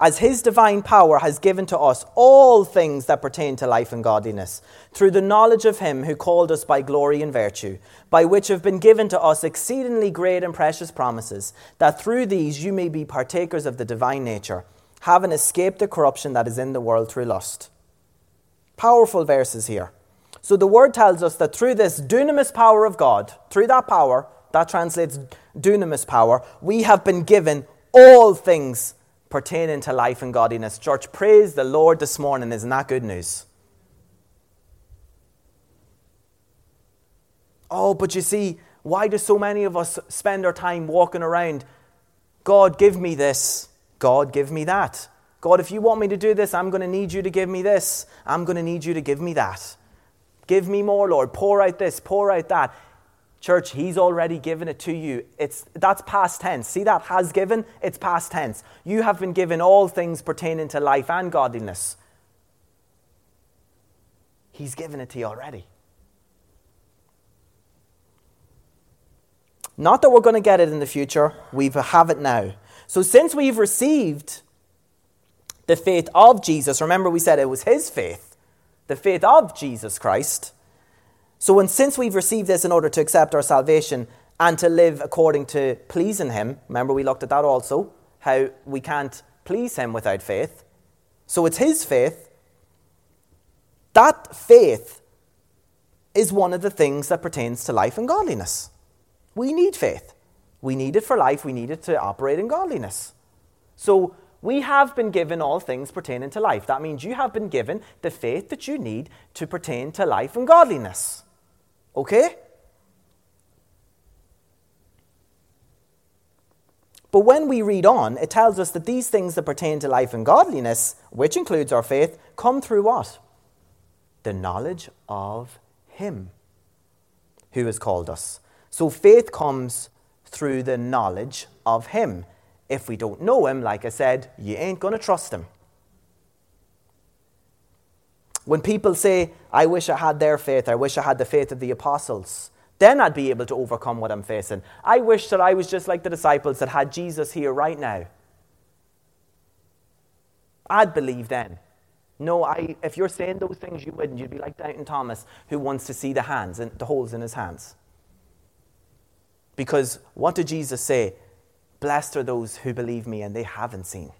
as his divine power has given to us all things that pertain to life and godliness, through the knowledge of him who called us by glory and virtue, by which have been given to us exceedingly great and precious promises, that through these you may be partakers of the divine nature, having escaped the corruption that is in the world through lust. Powerful verses here. So the word tells us that through this dunamis power of God, through that power, that translates dunamis power, we have been given all things pertaining to life and godliness. Church, praise the Lord this morning. Isn't that good news? Oh, but you see, why do so many of us spend our time walking around? God, give me this. God, give me that. God, if you want me to do this, I'm going to need you to give me this. I'm going to need you to give me that. Give me more, Lord. Pour out this, pour out that. Church, he's already given it to you. It's, that's past tense. See that has given? It's past tense. You have been given all things pertaining to life and godliness. He's given it to you already. Not that we're going to get it in the future, we have it now. So, since we've received the faith of Jesus, remember we said it was his faith, the faith of Jesus Christ so, when, since we've received this in order to accept our salvation and to live according to pleasing Him, remember we looked at that also, how we can't please Him without faith. So, it's His faith. That faith is one of the things that pertains to life and godliness. We need faith. We need it for life, we need it to operate in godliness. So, we have been given all things pertaining to life. That means you have been given the faith that you need to pertain to life and godliness. Okay? But when we read on, it tells us that these things that pertain to life and godliness, which includes our faith, come through what? The knowledge of Him who has called us. So faith comes through the knowledge of Him. If we don't know Him, like I said, you ain't going to trust Him. When people say, I wish I had their faith, I wish I had the faith of the apostles, then I'd be able to overcome what I'm facing. I wish that I was just like the disciples that had Jesus here right now. I'd believe then. No, I, if you're saying those things, you wouldn't. You'd be like Doubting Thomas, who wants to see the hands and the holes in his hands. Because what did Jesus say? Blessed are those who believe me and they haven't seen.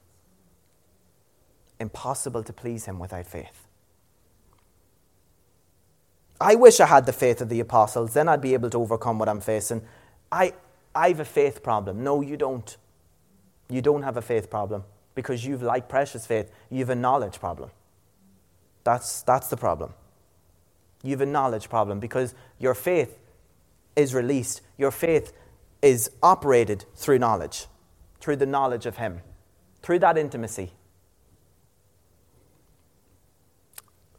Impossible to please him without faith. I wish I had the faith of the apostles, then I'd be able to overcome what I'm facing. I, I have a faith problem. No, you don't. You don't have a faith problem because you've, like precious faith, you've a knowledge problem. That's, that's the problem. You have a knowledge problem because your faith is released. Your faith is operated through knowledge, through the knowledge of Him, through that intimacy.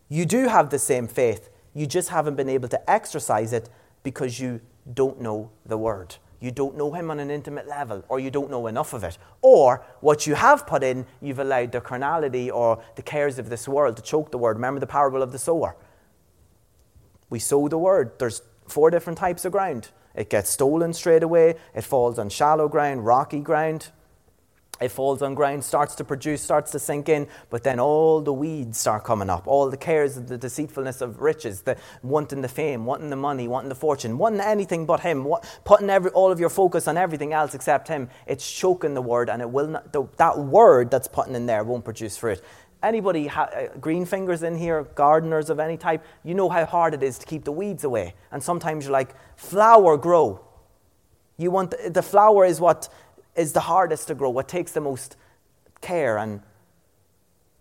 You do have the same faith, you just haven't been able to exercise it because you don't know the Word you don't know him on an intimate level, or you don't know enough of it. Or what you have put in, you've allowed the carnality or the cares of this world to choke the word. Remember the parable of the sower? We sow the word. There's four different types of ground. It gets stolen straight away, it falls on shallow ground, rocky ground, it falls on ground, starts to produce, starts to sink in, but then all the weeds start coming up. All the cares of the deceitfulness of riches, the wanting the fame, wanting the money, wanting the fortune, wanting anything but Him, putting every, all of your focus on everything else except Him. It's choking the word, and it will not, the, that word that's putting in there won't produce fruit. Anybody, ha, uh, green fingers in here, gardeners of any type, you know how hard it is to keep the weeds away. And sometimes you're like, flower grow. You want the, the flower is what is the hardest to grow, what takes the most care and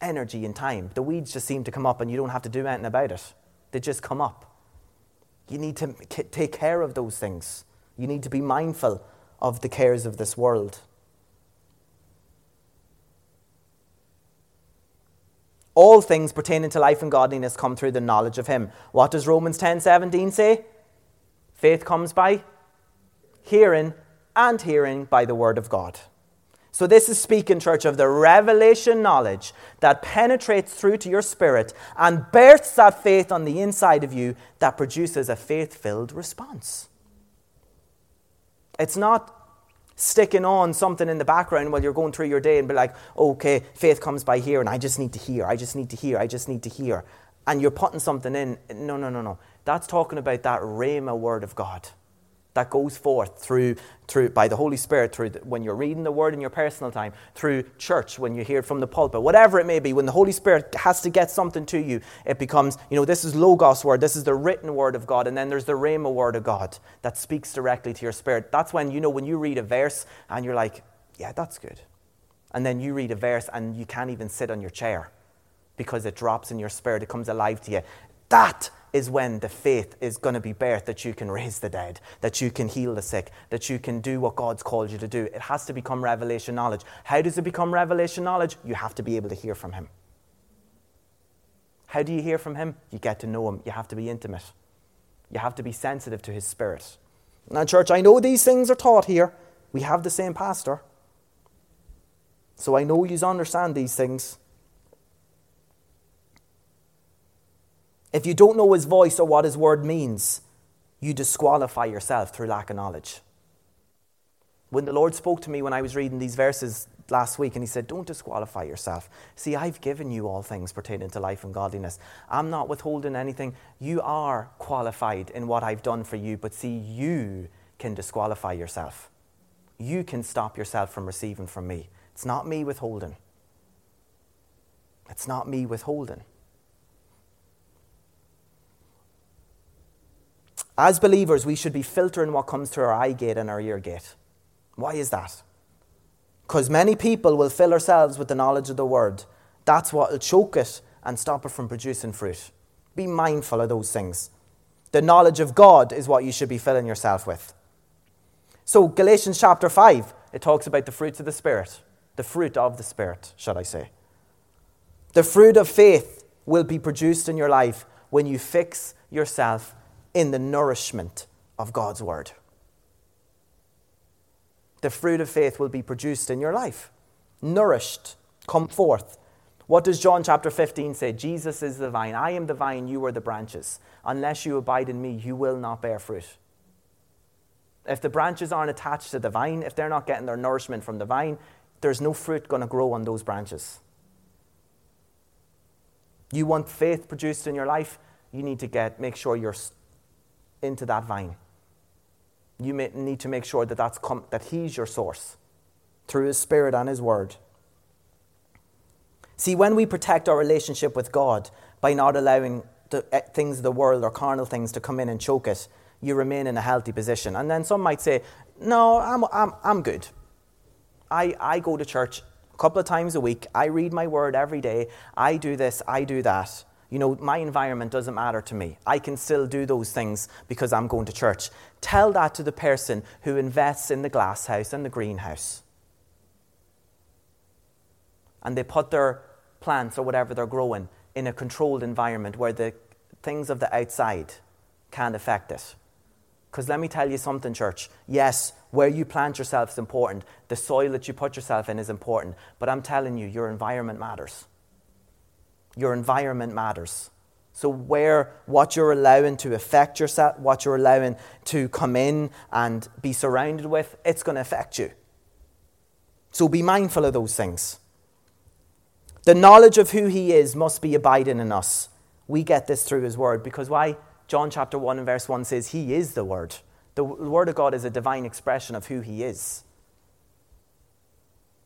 energy and time. The weeds just seem to come up and you don't have to do anything about it, they just come up. You need to take care of those things. You need to be mindful of the cares of this world. All things pertaining to life and godliness come through the knowledge of Him. What does Romans 10 17 say? Faith comes by hearing, and hearing by the word of God. So, this is speaking, church, of the revelation knowledge that penetrates through to your spirit and births that faith on the inside of you that produces a faith filled response. It's not sticking on something in the background while you're going through your day and be like, okay, faith comes by here and I just need to hear, I just need to hear, I just need to hear. And you're putting something in. No, no, no, no. That's talking about that Rhema word of God that goes forth through, through by the Holy Spirit, through the, when you're reading the Word in your personal time, through church, when you hear it from the pulpit, whatever it may be, when the Holy Spirit has to get something to you, it becomes, you know, this is Logos Word, this is the written Word of God, and then there's the Rhema Word of God that speaks directly to your spirit. That's when, you know, when you read a verse and you're like, yeah, that's good. And then you read a verse and you can't even sit on your chair because it drops in your spirit, it comes alive to you. That is when the faith is going to be birthed that you can raise the dead, that you can heal the sick, that you can do what God's called you to do. It has to become revelation knowledge. How does it become revelation knowledge? You have to be able to hear from Him. How do you hear from Him? You get to know Him. You have to be intimate. You have to be sensitive to His Spirit. Now, church, I know these things are taught here. We have the same pastor. So I know you understand these things. If you don't know his voice or what his word means, you disqualify yourself through lack of knowledge. When the Lord spoke to me when I was reading these verses last week, and He said, Don't disqualify yourself. See, I've given you all things pertaining to life and godliness. I'm not withholding anything. You are qualified in what I've done for you, but see, you can disqualify yourself. You can stop yourself from receiving from me. It's not me withholding. It's not me withholding. As believers, we should be filtering what comes through our eye gate and our ear gate. Why is that? Because many people will fill ourselves with the knowledge of the word. That's what will choke it and stop it from producing fruit. Be mindful of those things. The knowledge of God is what you should be filling yourself with. So, Galatians chapter 5, it talks about the fruits of the Spirit. The fruit of the Spirit, should I say. The fruit of faith will be produced in your life when you fix yourself in the nourishment of God's word. The fruit of faith will be produced in your life. Nourished, come forth. What does John chapter 15 say? Jesus is the vine. I am the vine, you are the branches. Unless you abide in me, you will not bear fruit. If the branches aren't attached to the vine, if they're not getting their nourishment from the vine, there's no fruit going to grow on those branches. You want faith produced in your life, you need to get make sure you're into that vine. You need to make sure that that's that he's your source through his spirit and his word. See, when we protect our relationship with God by not allowing the eh, things of the world or carnal things to come in and choke it, you remain in a healthy position. And then some might say, No, I'm, I'm, I'm good. I, I go to church a couple of times a week. I read my word every day. I do this, I do that. You know, my environment doesn't matter to me. I can still do those things because I'm going to church. Tell that to the person who invests in the glass house and the greenhouse. And they put their plants or whatever they're growing in a controlled environment where the things of the outside can't affect it. Because let me tell you something, church. Yes, where you plant yourself is important. The soil that you put yourself in is important. But I'm telling you, your environment matters. Your environment matters. So, where what you're allowing to affect yourself, what you're allowing to come in and be surrounded with, it's going to affect you. So, be mindful of those things. The knowledge of who He is must be abiding in us. We get this through His Word because why? John chapter 1 and verse 1 says, He is the Word. The Word of God is a divine expression of who He is.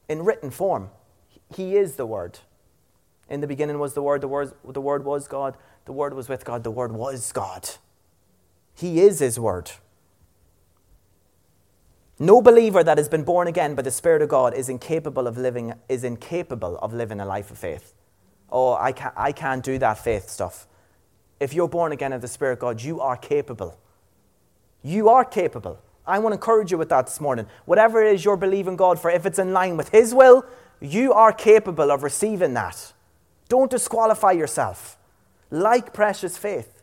In written form, He is the Word. In the beginning was the Word, the Word, the word was God, the Word was with God, the Word was God. He is His Word. No believer that has been born again by the Spirit of God is incapable of living, is incapable of living a life of faith. Oh, I can't, I can't do that faith stuff if you're born again of the Spirit of God, you are capable. You are capable. I want to encourage you with that this morning. Whatever it is you're believing God for, if it's in line with His will, you are capable of receiving that. Don't disqualify yourself. Like precious faith.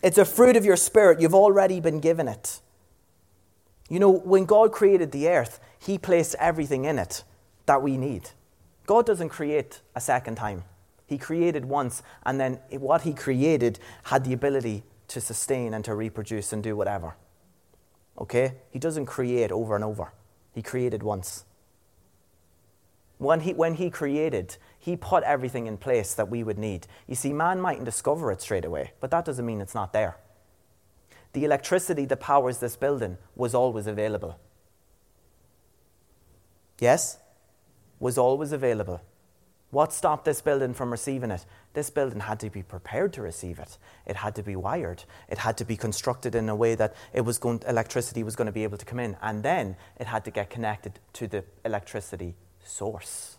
It's a fruit of your spirit. You've already been given it. You know, when God created the earth, He placed everything in it that we need. God doesn't create a second time. He created once, and then what he created had the ability to sustain and to reproduce and do whatever. Okay? He doesn't create over and over. He created once. When he, when he created, he put everything in place that we would need. You see, man mightn't discover it straight away, but that doesn't mean it's not there. The electricity that powers this building was always available. Yes? Was always available. What stopped this building from receiving it? This building had to be prepared to receive it. It had to be wired. It had to be constructed in a way that it was going, electricity was going to be able to come in. And then it had to get connected to the electricity source.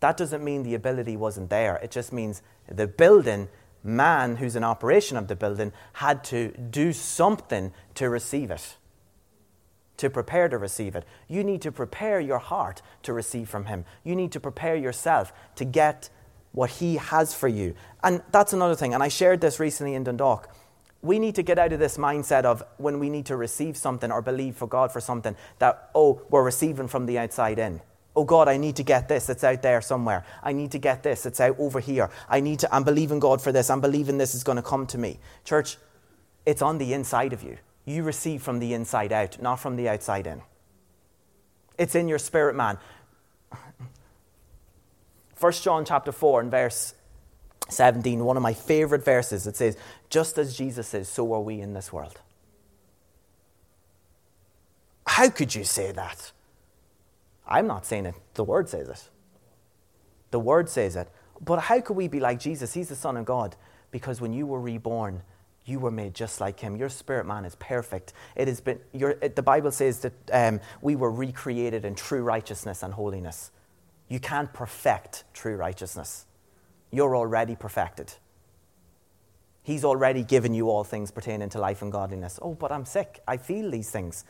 That doesn't mean the ability wasn't there. It just means the building, man who's in operation of the building, had to do something to receive it to prepare to receive it. You need to prepare your heart to receive from Him. You need to prepare yourself to get what He has for you. And that's another thing. And I shared this recently in Dundalk. We need to get out of this mindset of when we need to receive something or believe for God for something that, oh, we're receiving from the outside in. Oh God, I need to get this. It's out there somewhere. I need to get this. It's out over here. I need to, I'm believing God for this. I'm believing this is going to come to me. Church, it's on the inside of you you receive from the inside out, not from the outside in. It's in your spirit, man. 1 John chapter 4 and verse 17, one of my favorite verses, it says, Just as Jesus is, so are we in this world. How could you say that? I'm not saying it, the Word says it. The Word says it. But how could we be like Jesus? He's the Son of God. Because when you were reborn, you were made just like him. Your spirit man is perfect. It has been, your, the Bible says that um, we were recreated in true righteousness and holiness. You can't perfect true righteousness. You're already perfected. He's already given you all things pertaining to life and godliness. Oh, but I'm sick. I feel these things.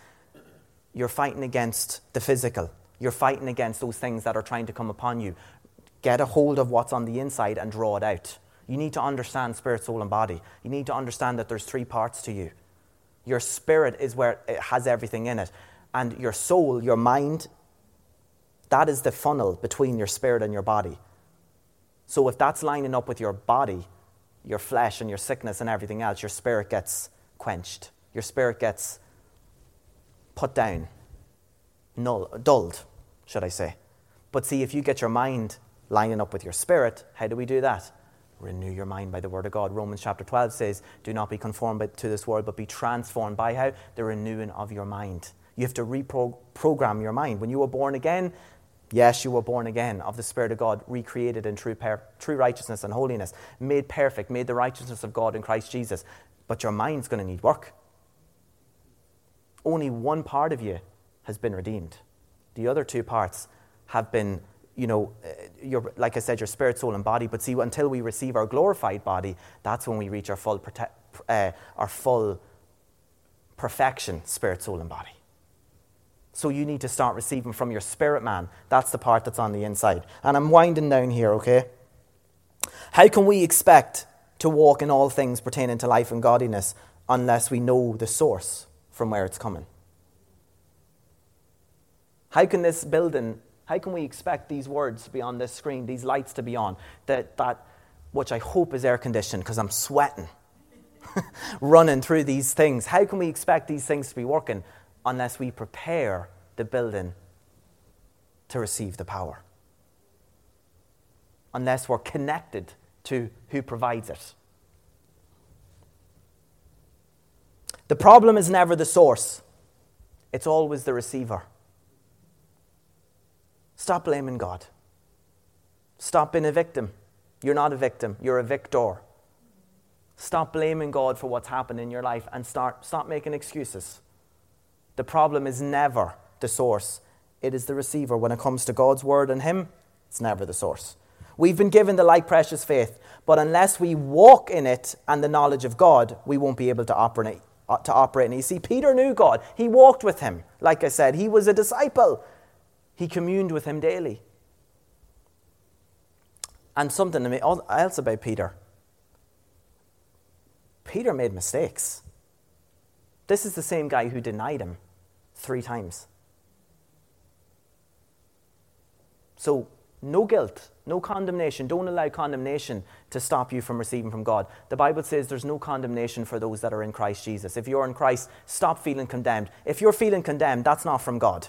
You're fighting against the physical. You're fighting against those things that are trying to come upon you. get a hold of what's on the inside and draw it out. You need to understand spirit, soul, and body. You need to understand that there's three parts to you. Your spirit is where it has everything in it. And your soul, your mind, that is the funnel between your spirit and your body. So if that's lining up with your body, your flesh and your sickness and everything else, your spirit gets quenched. Your spirit gets put down, null, dulled, should I say. But see, if you get your mind lining up with your spirit, how do we do that? Renew your mind by the word of God. Romans chapter 12 says, Do not be conformed to this world, but be transformed by how? The renewing of your mind. You have to reprogram your mind. When you were born again, yes, you were born again of the Spirit of God, recreated in true, per- true righteousness and holiness, made perfect, made the righteousness of God in Christ Jesus. But your mind's going to need work. Only one part of you has been redeemed. The other two parts have been you know, uh, your, like I said, your spirit, soul, and body. But see, until we receive our glorified body, that's when we reach our full, prote- uh, our full perfection, spirit, soul, and body. So you need to start receiving from your spirit man. That's the part that's on the inside. And I'm winding down here, okay? How can we expect to walk in all things pertaining to life and godliness unless we know the source from where it's coming? How can this building how can we expect these words to be on this screen, these lights to be on, that, that which I hope is air conditioned because I'm sweating <laughs> running through these things? How can we expect these things to be working unless we prepare the building to receive the power? Unless we're connected to who provides it. The problem is never the source, it's always the receiver. Stop blaming God. Stop being a victim. You're not a victim, you're a victor. Stop blaming God for what's happened in your life and start, stop making excuses. The problem is never the source, it is the receiver. When it comes to God's word and Him, it's never the source. We've been given the light, precious faith, but unless we walk in it and the knowledge of God, we won't be able to operate. Uh, to operate. And you see, Peter knew God. He walked with him. Like I said, he was a disciple. He communed with him daily. And something else about Peter Peter made mistakes. This is the same guy who denied him three times. So, no guilt, no condemnation. Don't allow condemnation to stop you from receiving from God. The Bible says there's no condemnation for those that are in Christ Jesus. If you're in Christ, stop feeling condemned. If you're feeling condemned, that's not from God.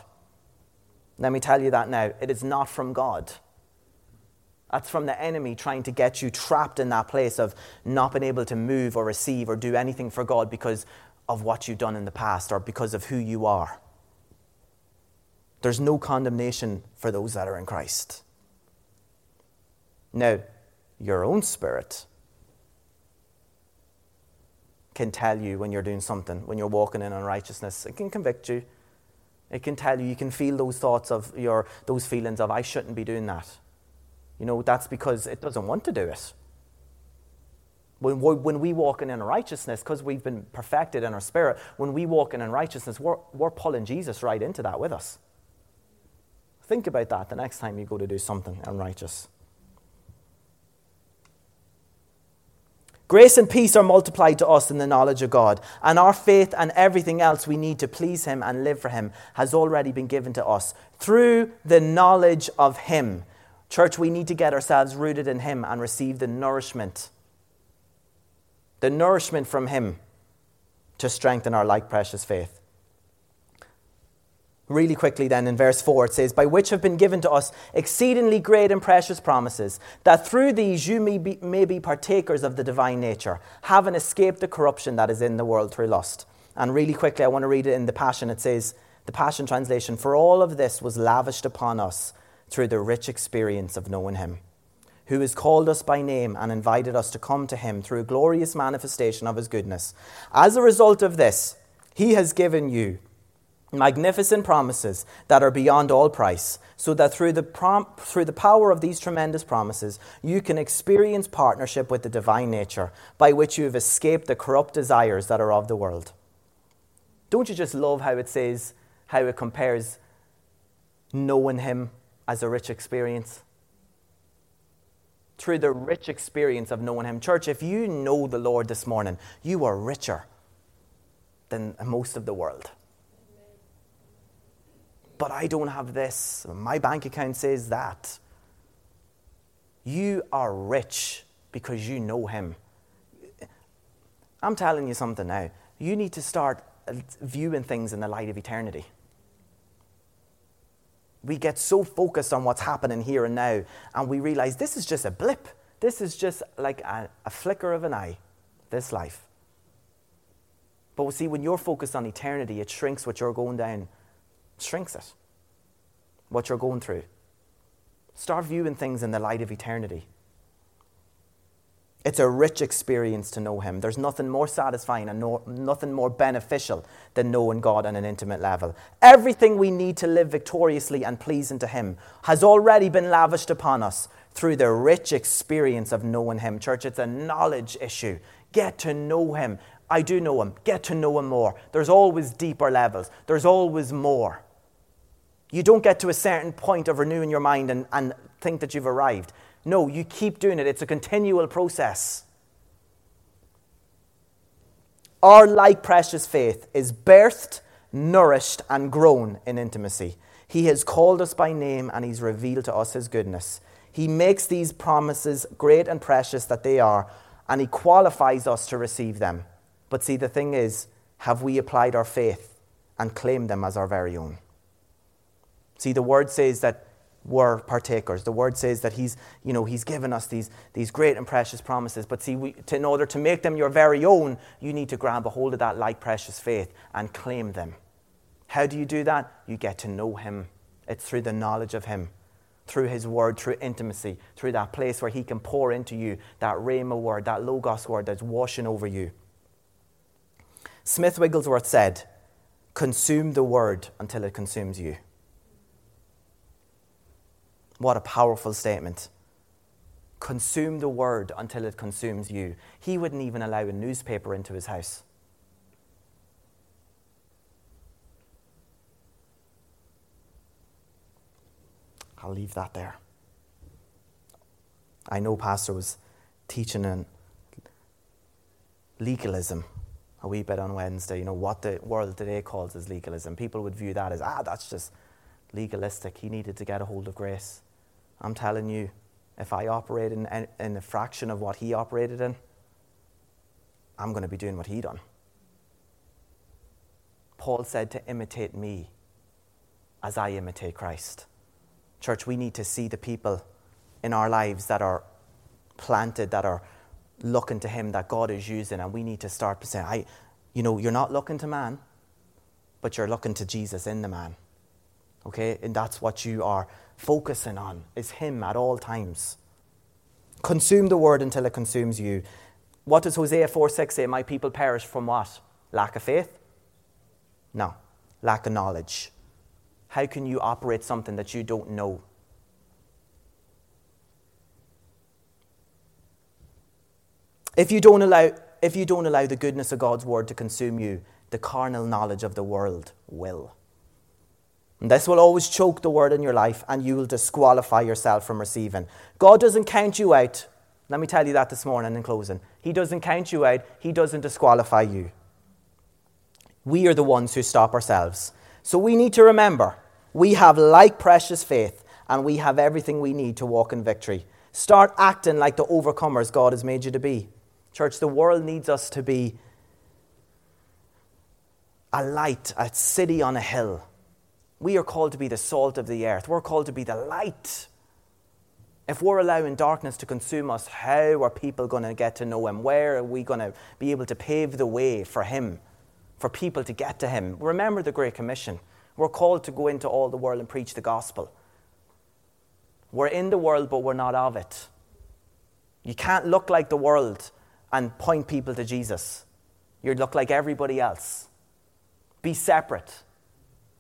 Let me tell you that now. It is not from God. That's from the enemy trying to get you trapped in that place of not being able to move or receive or do anything for God because of what you've done in the past or because of who you are. There's no condemnation for those that are in Christ. Now, your own spirit can tell you when you're doing something, when you're walking in unrighteousness. It can convict you. It can tell you, you can feel those thoughts of your, those feelings of, I shouldn't be doing that. You know, that's because it doesn't want to do it. When, when we walk in righteousness, because we've been perfected in our spirit, when we walk in righteousness, we're, we're pulling Jesus right into that with us. Think about that the next time you go to do something unrighteous. Grace and peace are multiplied to us in the knowledge of God, and our faith and everything else we need to please Him and live for Him has already been given to us through the knowledge of Him. Church, we need to get ourselves rooted in Him and receive the nourishment, the nourishment from Him to strengthen our like precious faith. Really quickly, then, in verse 4, it says, By which have been given to us exceedingly great and precious promises, that through these you may be, may be partakers of the divine nature, having escaped the corruption that is in the world through lust. And really quickly, I want to read it in the Passion. It says, the Passion translation, For all of this was lavished upon us through the rich experience of knowing Him, who has called us by name and invited us to come to Him through a glorious manifestation of His goodness. As a result of this, He has given you magnificent promises that are beyond all price, so that through the, prom- through the power of these tremendous promises, you can experience partnership with the divine nature, by which you have escaped the corrupt desires that are of the world. Don't you just love how it says, how it compares knowing Him as a rich experience? Through the rich experience of knowing Him. Church, if you know the Lord this morning, you are richer than most of the world. But I don't have this. My bank account says that. You are rich because you know Him. I'm telling you something now. You need to start viewing things in the light of eternity. We get so focused on what's happening here and now, and we realize this is just a blip. This is just like a, a flicker of an eye, this life. But we see, when you're focused on eternity, it shrinks what you're going down, shrinks it, what you're going through. Start viewing things in the light of eternity. It's a rich experience to know Him. There's nothing more satisfying and no, nothing more beneficial than knowing God on an intimate level. Everything we need to live victoriously and pleasing to Him has already been lavished upon us through the rich experience of knowing Him. Church, it's a knowledge issue. Get to know Him. I do know Him. Get to know Him more. There's always deeper levels, there's always more. You don't get to a certain point of renewing your mind and, and think that you've arrived. No, you keep doing it. It's a continual process. Our like precious faith is birthed, nourished, and grown in intimacy. He has called us by name and He's revealed to us His goodness. He makes these promises great and precious that they are, and He qualifies us to receive them. But see, the thing is, have we applied our faith and claimed them as our very own? See, the word says that were partakers. The word says that he's, you know, he's given us these, these great and precious promises. But see, we, to, in order to make them your very own, you need to grab a hold of that like precious faith and claim them. How do you do that? You get to know him. It's through the knowledge of him, through his word, through intimacy, through that place where he can pour into you that rhema word, that logos word that's washing over you. Smith Wigglesworth said, Consume the word until it consumes you. What a powerful statement. Consume the word until it consumes you. He wouldn't even allow a newspaper into his house. I'll leave that there. I know Pastor was teaching on legalism a wee bit on Wednesday. You know, what the world today calls as legalism. People would view that as, ah, that's just legalistic. He needed to get a hold of grace. I'm telling you, if I operate in, in a fraction of what he operated in, I'm going to be doing what he done. Paul said to imitate me as I imitate Christ. Church, we need to see the people in our lives that are planted, that are looking to Him, that God is using, and we need to start saying, I, you know, you're not looking to man, but you're looking to Jesus in the man. Okay? And that's what you are focusing on is Him at all times. Consume the word until it consumes you. What does Hosea 4 6 say? My people perish from what? Lack of faith? No, lack of knowledge. How can you operate something that you don't know? If you don't allow, if you don't allow the goodness of God's word to consume you, the carnal knowledge of the world will. And this will always choke the word in your life and you will disqualify yourself from receiving. God doesn't count you out. Let me tell you that this morning in closing. He doesn't count you out, He doesn't disqualify you. We are the ones who stop ourselves. So we need to remember we have like precious faith and we have everything we need to walk in victory. Start acting like the overcomers God has made you to be. Church, the world needs us to be a light, a city on a hill we are called to be the salt of the earth. We're called to be the light. If we're allowing darkness to consume us, how are people going to get to know Him? Where are we going to be able to pave the way for Him, for people to get to Him? Remember the Great Commission. We're called to go into all the world and preach the gospel. We're in the world, but we're not of it. You can't look like the world and point people to Jesus. You look like everybody else. Be separate.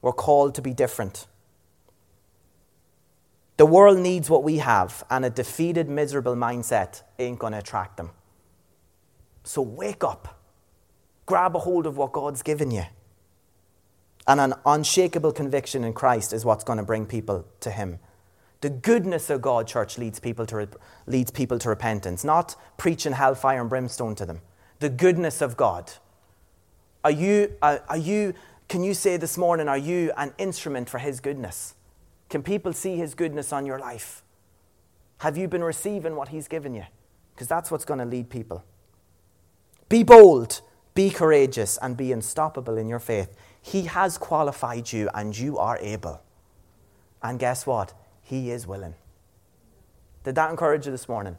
We're called to be different. The world needs what we have, and a defeated, miserable mindset ain't going to attract them. So wake up. Grab a hold of what God's given you. And an unshakable conviction in Christ is what's going to bring people to Him. The goodness of God, church, leads people to, leads people to repentance, not preaching hellfire and brimstone to them. The goodness of God. Are you, uh, are you, can you say this morning, are you an instrument for His goodness? Can people see His goodness on your life? Have you been receiving what He's given you? Because that's what's going to lead people. Be bold, be courageous, and be unstoppable in your faith. He has qualified you, and you are able. And guess what? He is willing. Did that encourage you this morning?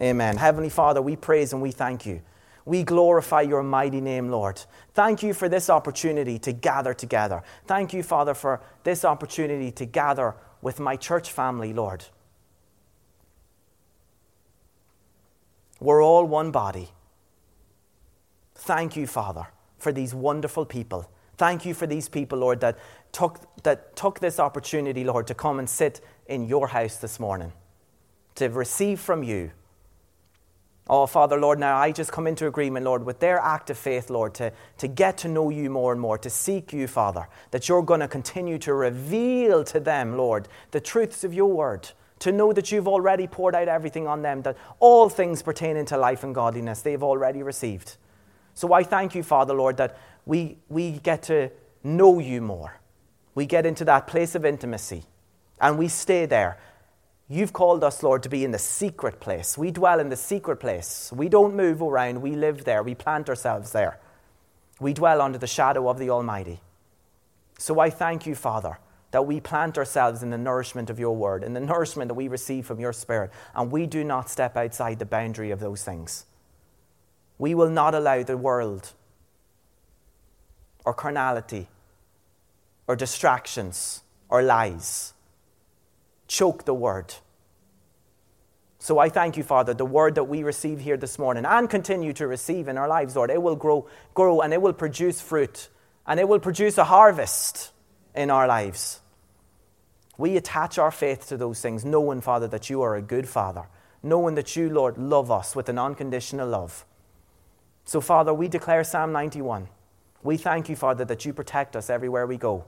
Amen. Heavenly Father, we praise and we thank you. We glorify your mighty name, Lord. Thank you for this opportunity to gather together. Thank you, Father, for this opportunity to gather with my church family, Lord. We're all one body. Thank you, Father, for these wonderful people. Thank you for these people, Lord, that took, that took this opportunity, Lord, to come and sit in your house this morning, to receive from you. Oh, Father, Lord, now I just come into agreement, Lord, with their act of faith, Lord, to, to get to know you more and more, to seek you, Father, that you're going to continue to reveal to them, Lord, the truths of your word, to know that you've already poured out everything on them, that all things pertaining to life and godliness they've already received. So I thank you, Father, Lord, that we, we get to know you more. We get into that place of intimacy and we stay there. You've called us, Lord, to be in the secret place. We dwell in the secret place. We don't move around. We live there. We plant ourselves there. We dwell under the shadow of the Almighty. So I thank you, Father, that we plant ourselves in the nourishment of your word, in the nourishment that we receive from your Spirit, and we do not step outside the boundary of those things. We will not allow the world or carnality or distractions or lies choke the word. So I thank you, Father, the word that we receive here this morning and continue to receive in our lives, Lord, it will grow, grow and it will produce fruit and it will produce a harvest in our lives. We attach our faith to those things, knowing, Father, that you are a good Father, knowing that you, Lord, love us with an unconditional love. So, Father, we declare Psalm 91. We thank you, Father, that you protect us everywhere we go.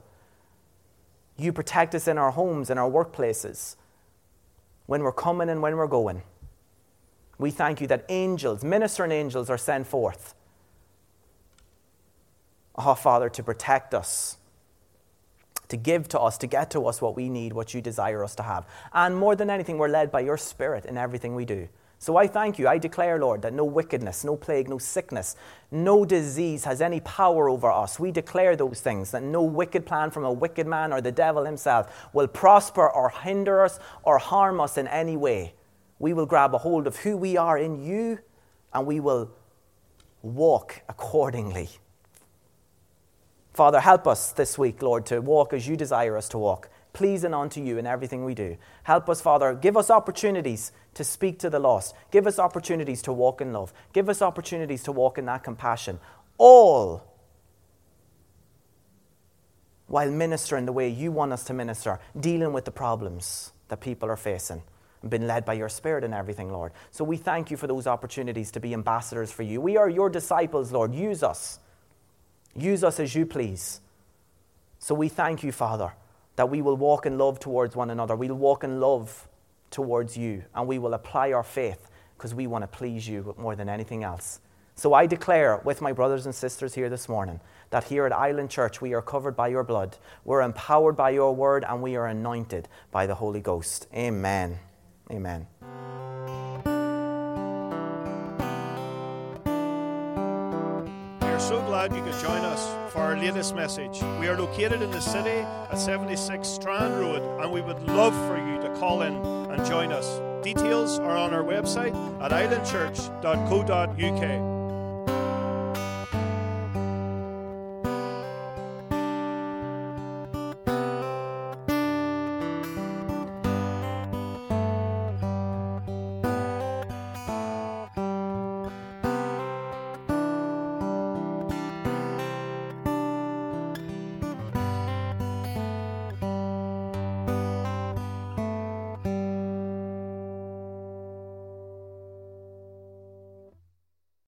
You protect us in our homes, in our workplaces, when we're coming and when we're going. We thank you that angels, ministering angels, are sent forth. Oh, Father, to protect us, to give to us, to get to us what we need, what you desire us to have. And more than anything, we're led by your Spirit in everything we do. So I thank you. I declare, Lord, that no wickedness, no plague, no sickness, no disease has any power over us. We declare those things, that no wicked plan from a wicked man or the devil himself will prosper or hinder us or harm us in any way. We will grab a hold of who we are in you and we will walk accordingly. Father, help us this week, Lord, to walk as you desire us to walk pleasing unto you in everything we do. Help us, Father. Give us opportunities to speak to the lost. Give us opportunities to walk in love. Give us opportunities to walk in that compassion. All while ministering the way you want us to minister, dealing with the problems that people are facing. And been led by your Spirit in everything, Lord. So we thank you for those opportunities to be ambassadors for you. We are your disciples, Lord. Use us. Use us as you please. So we thank you, Father that we will walk in love towards one another. We'll walk in love towards you, and we will apply our faith because we want to please you more than anything else. So I declare with my brothers and sisters here this morning that here at Island Church we are covered by your blood, we're empowered by your word, and we are anointed by the Holy Ghost. Amen. Amen. So glad you could join us for our latest message. We are located in the city at 76 Strand Road, and we would love for you to call in and join us. Details are on our website at islandchurch.co.uk.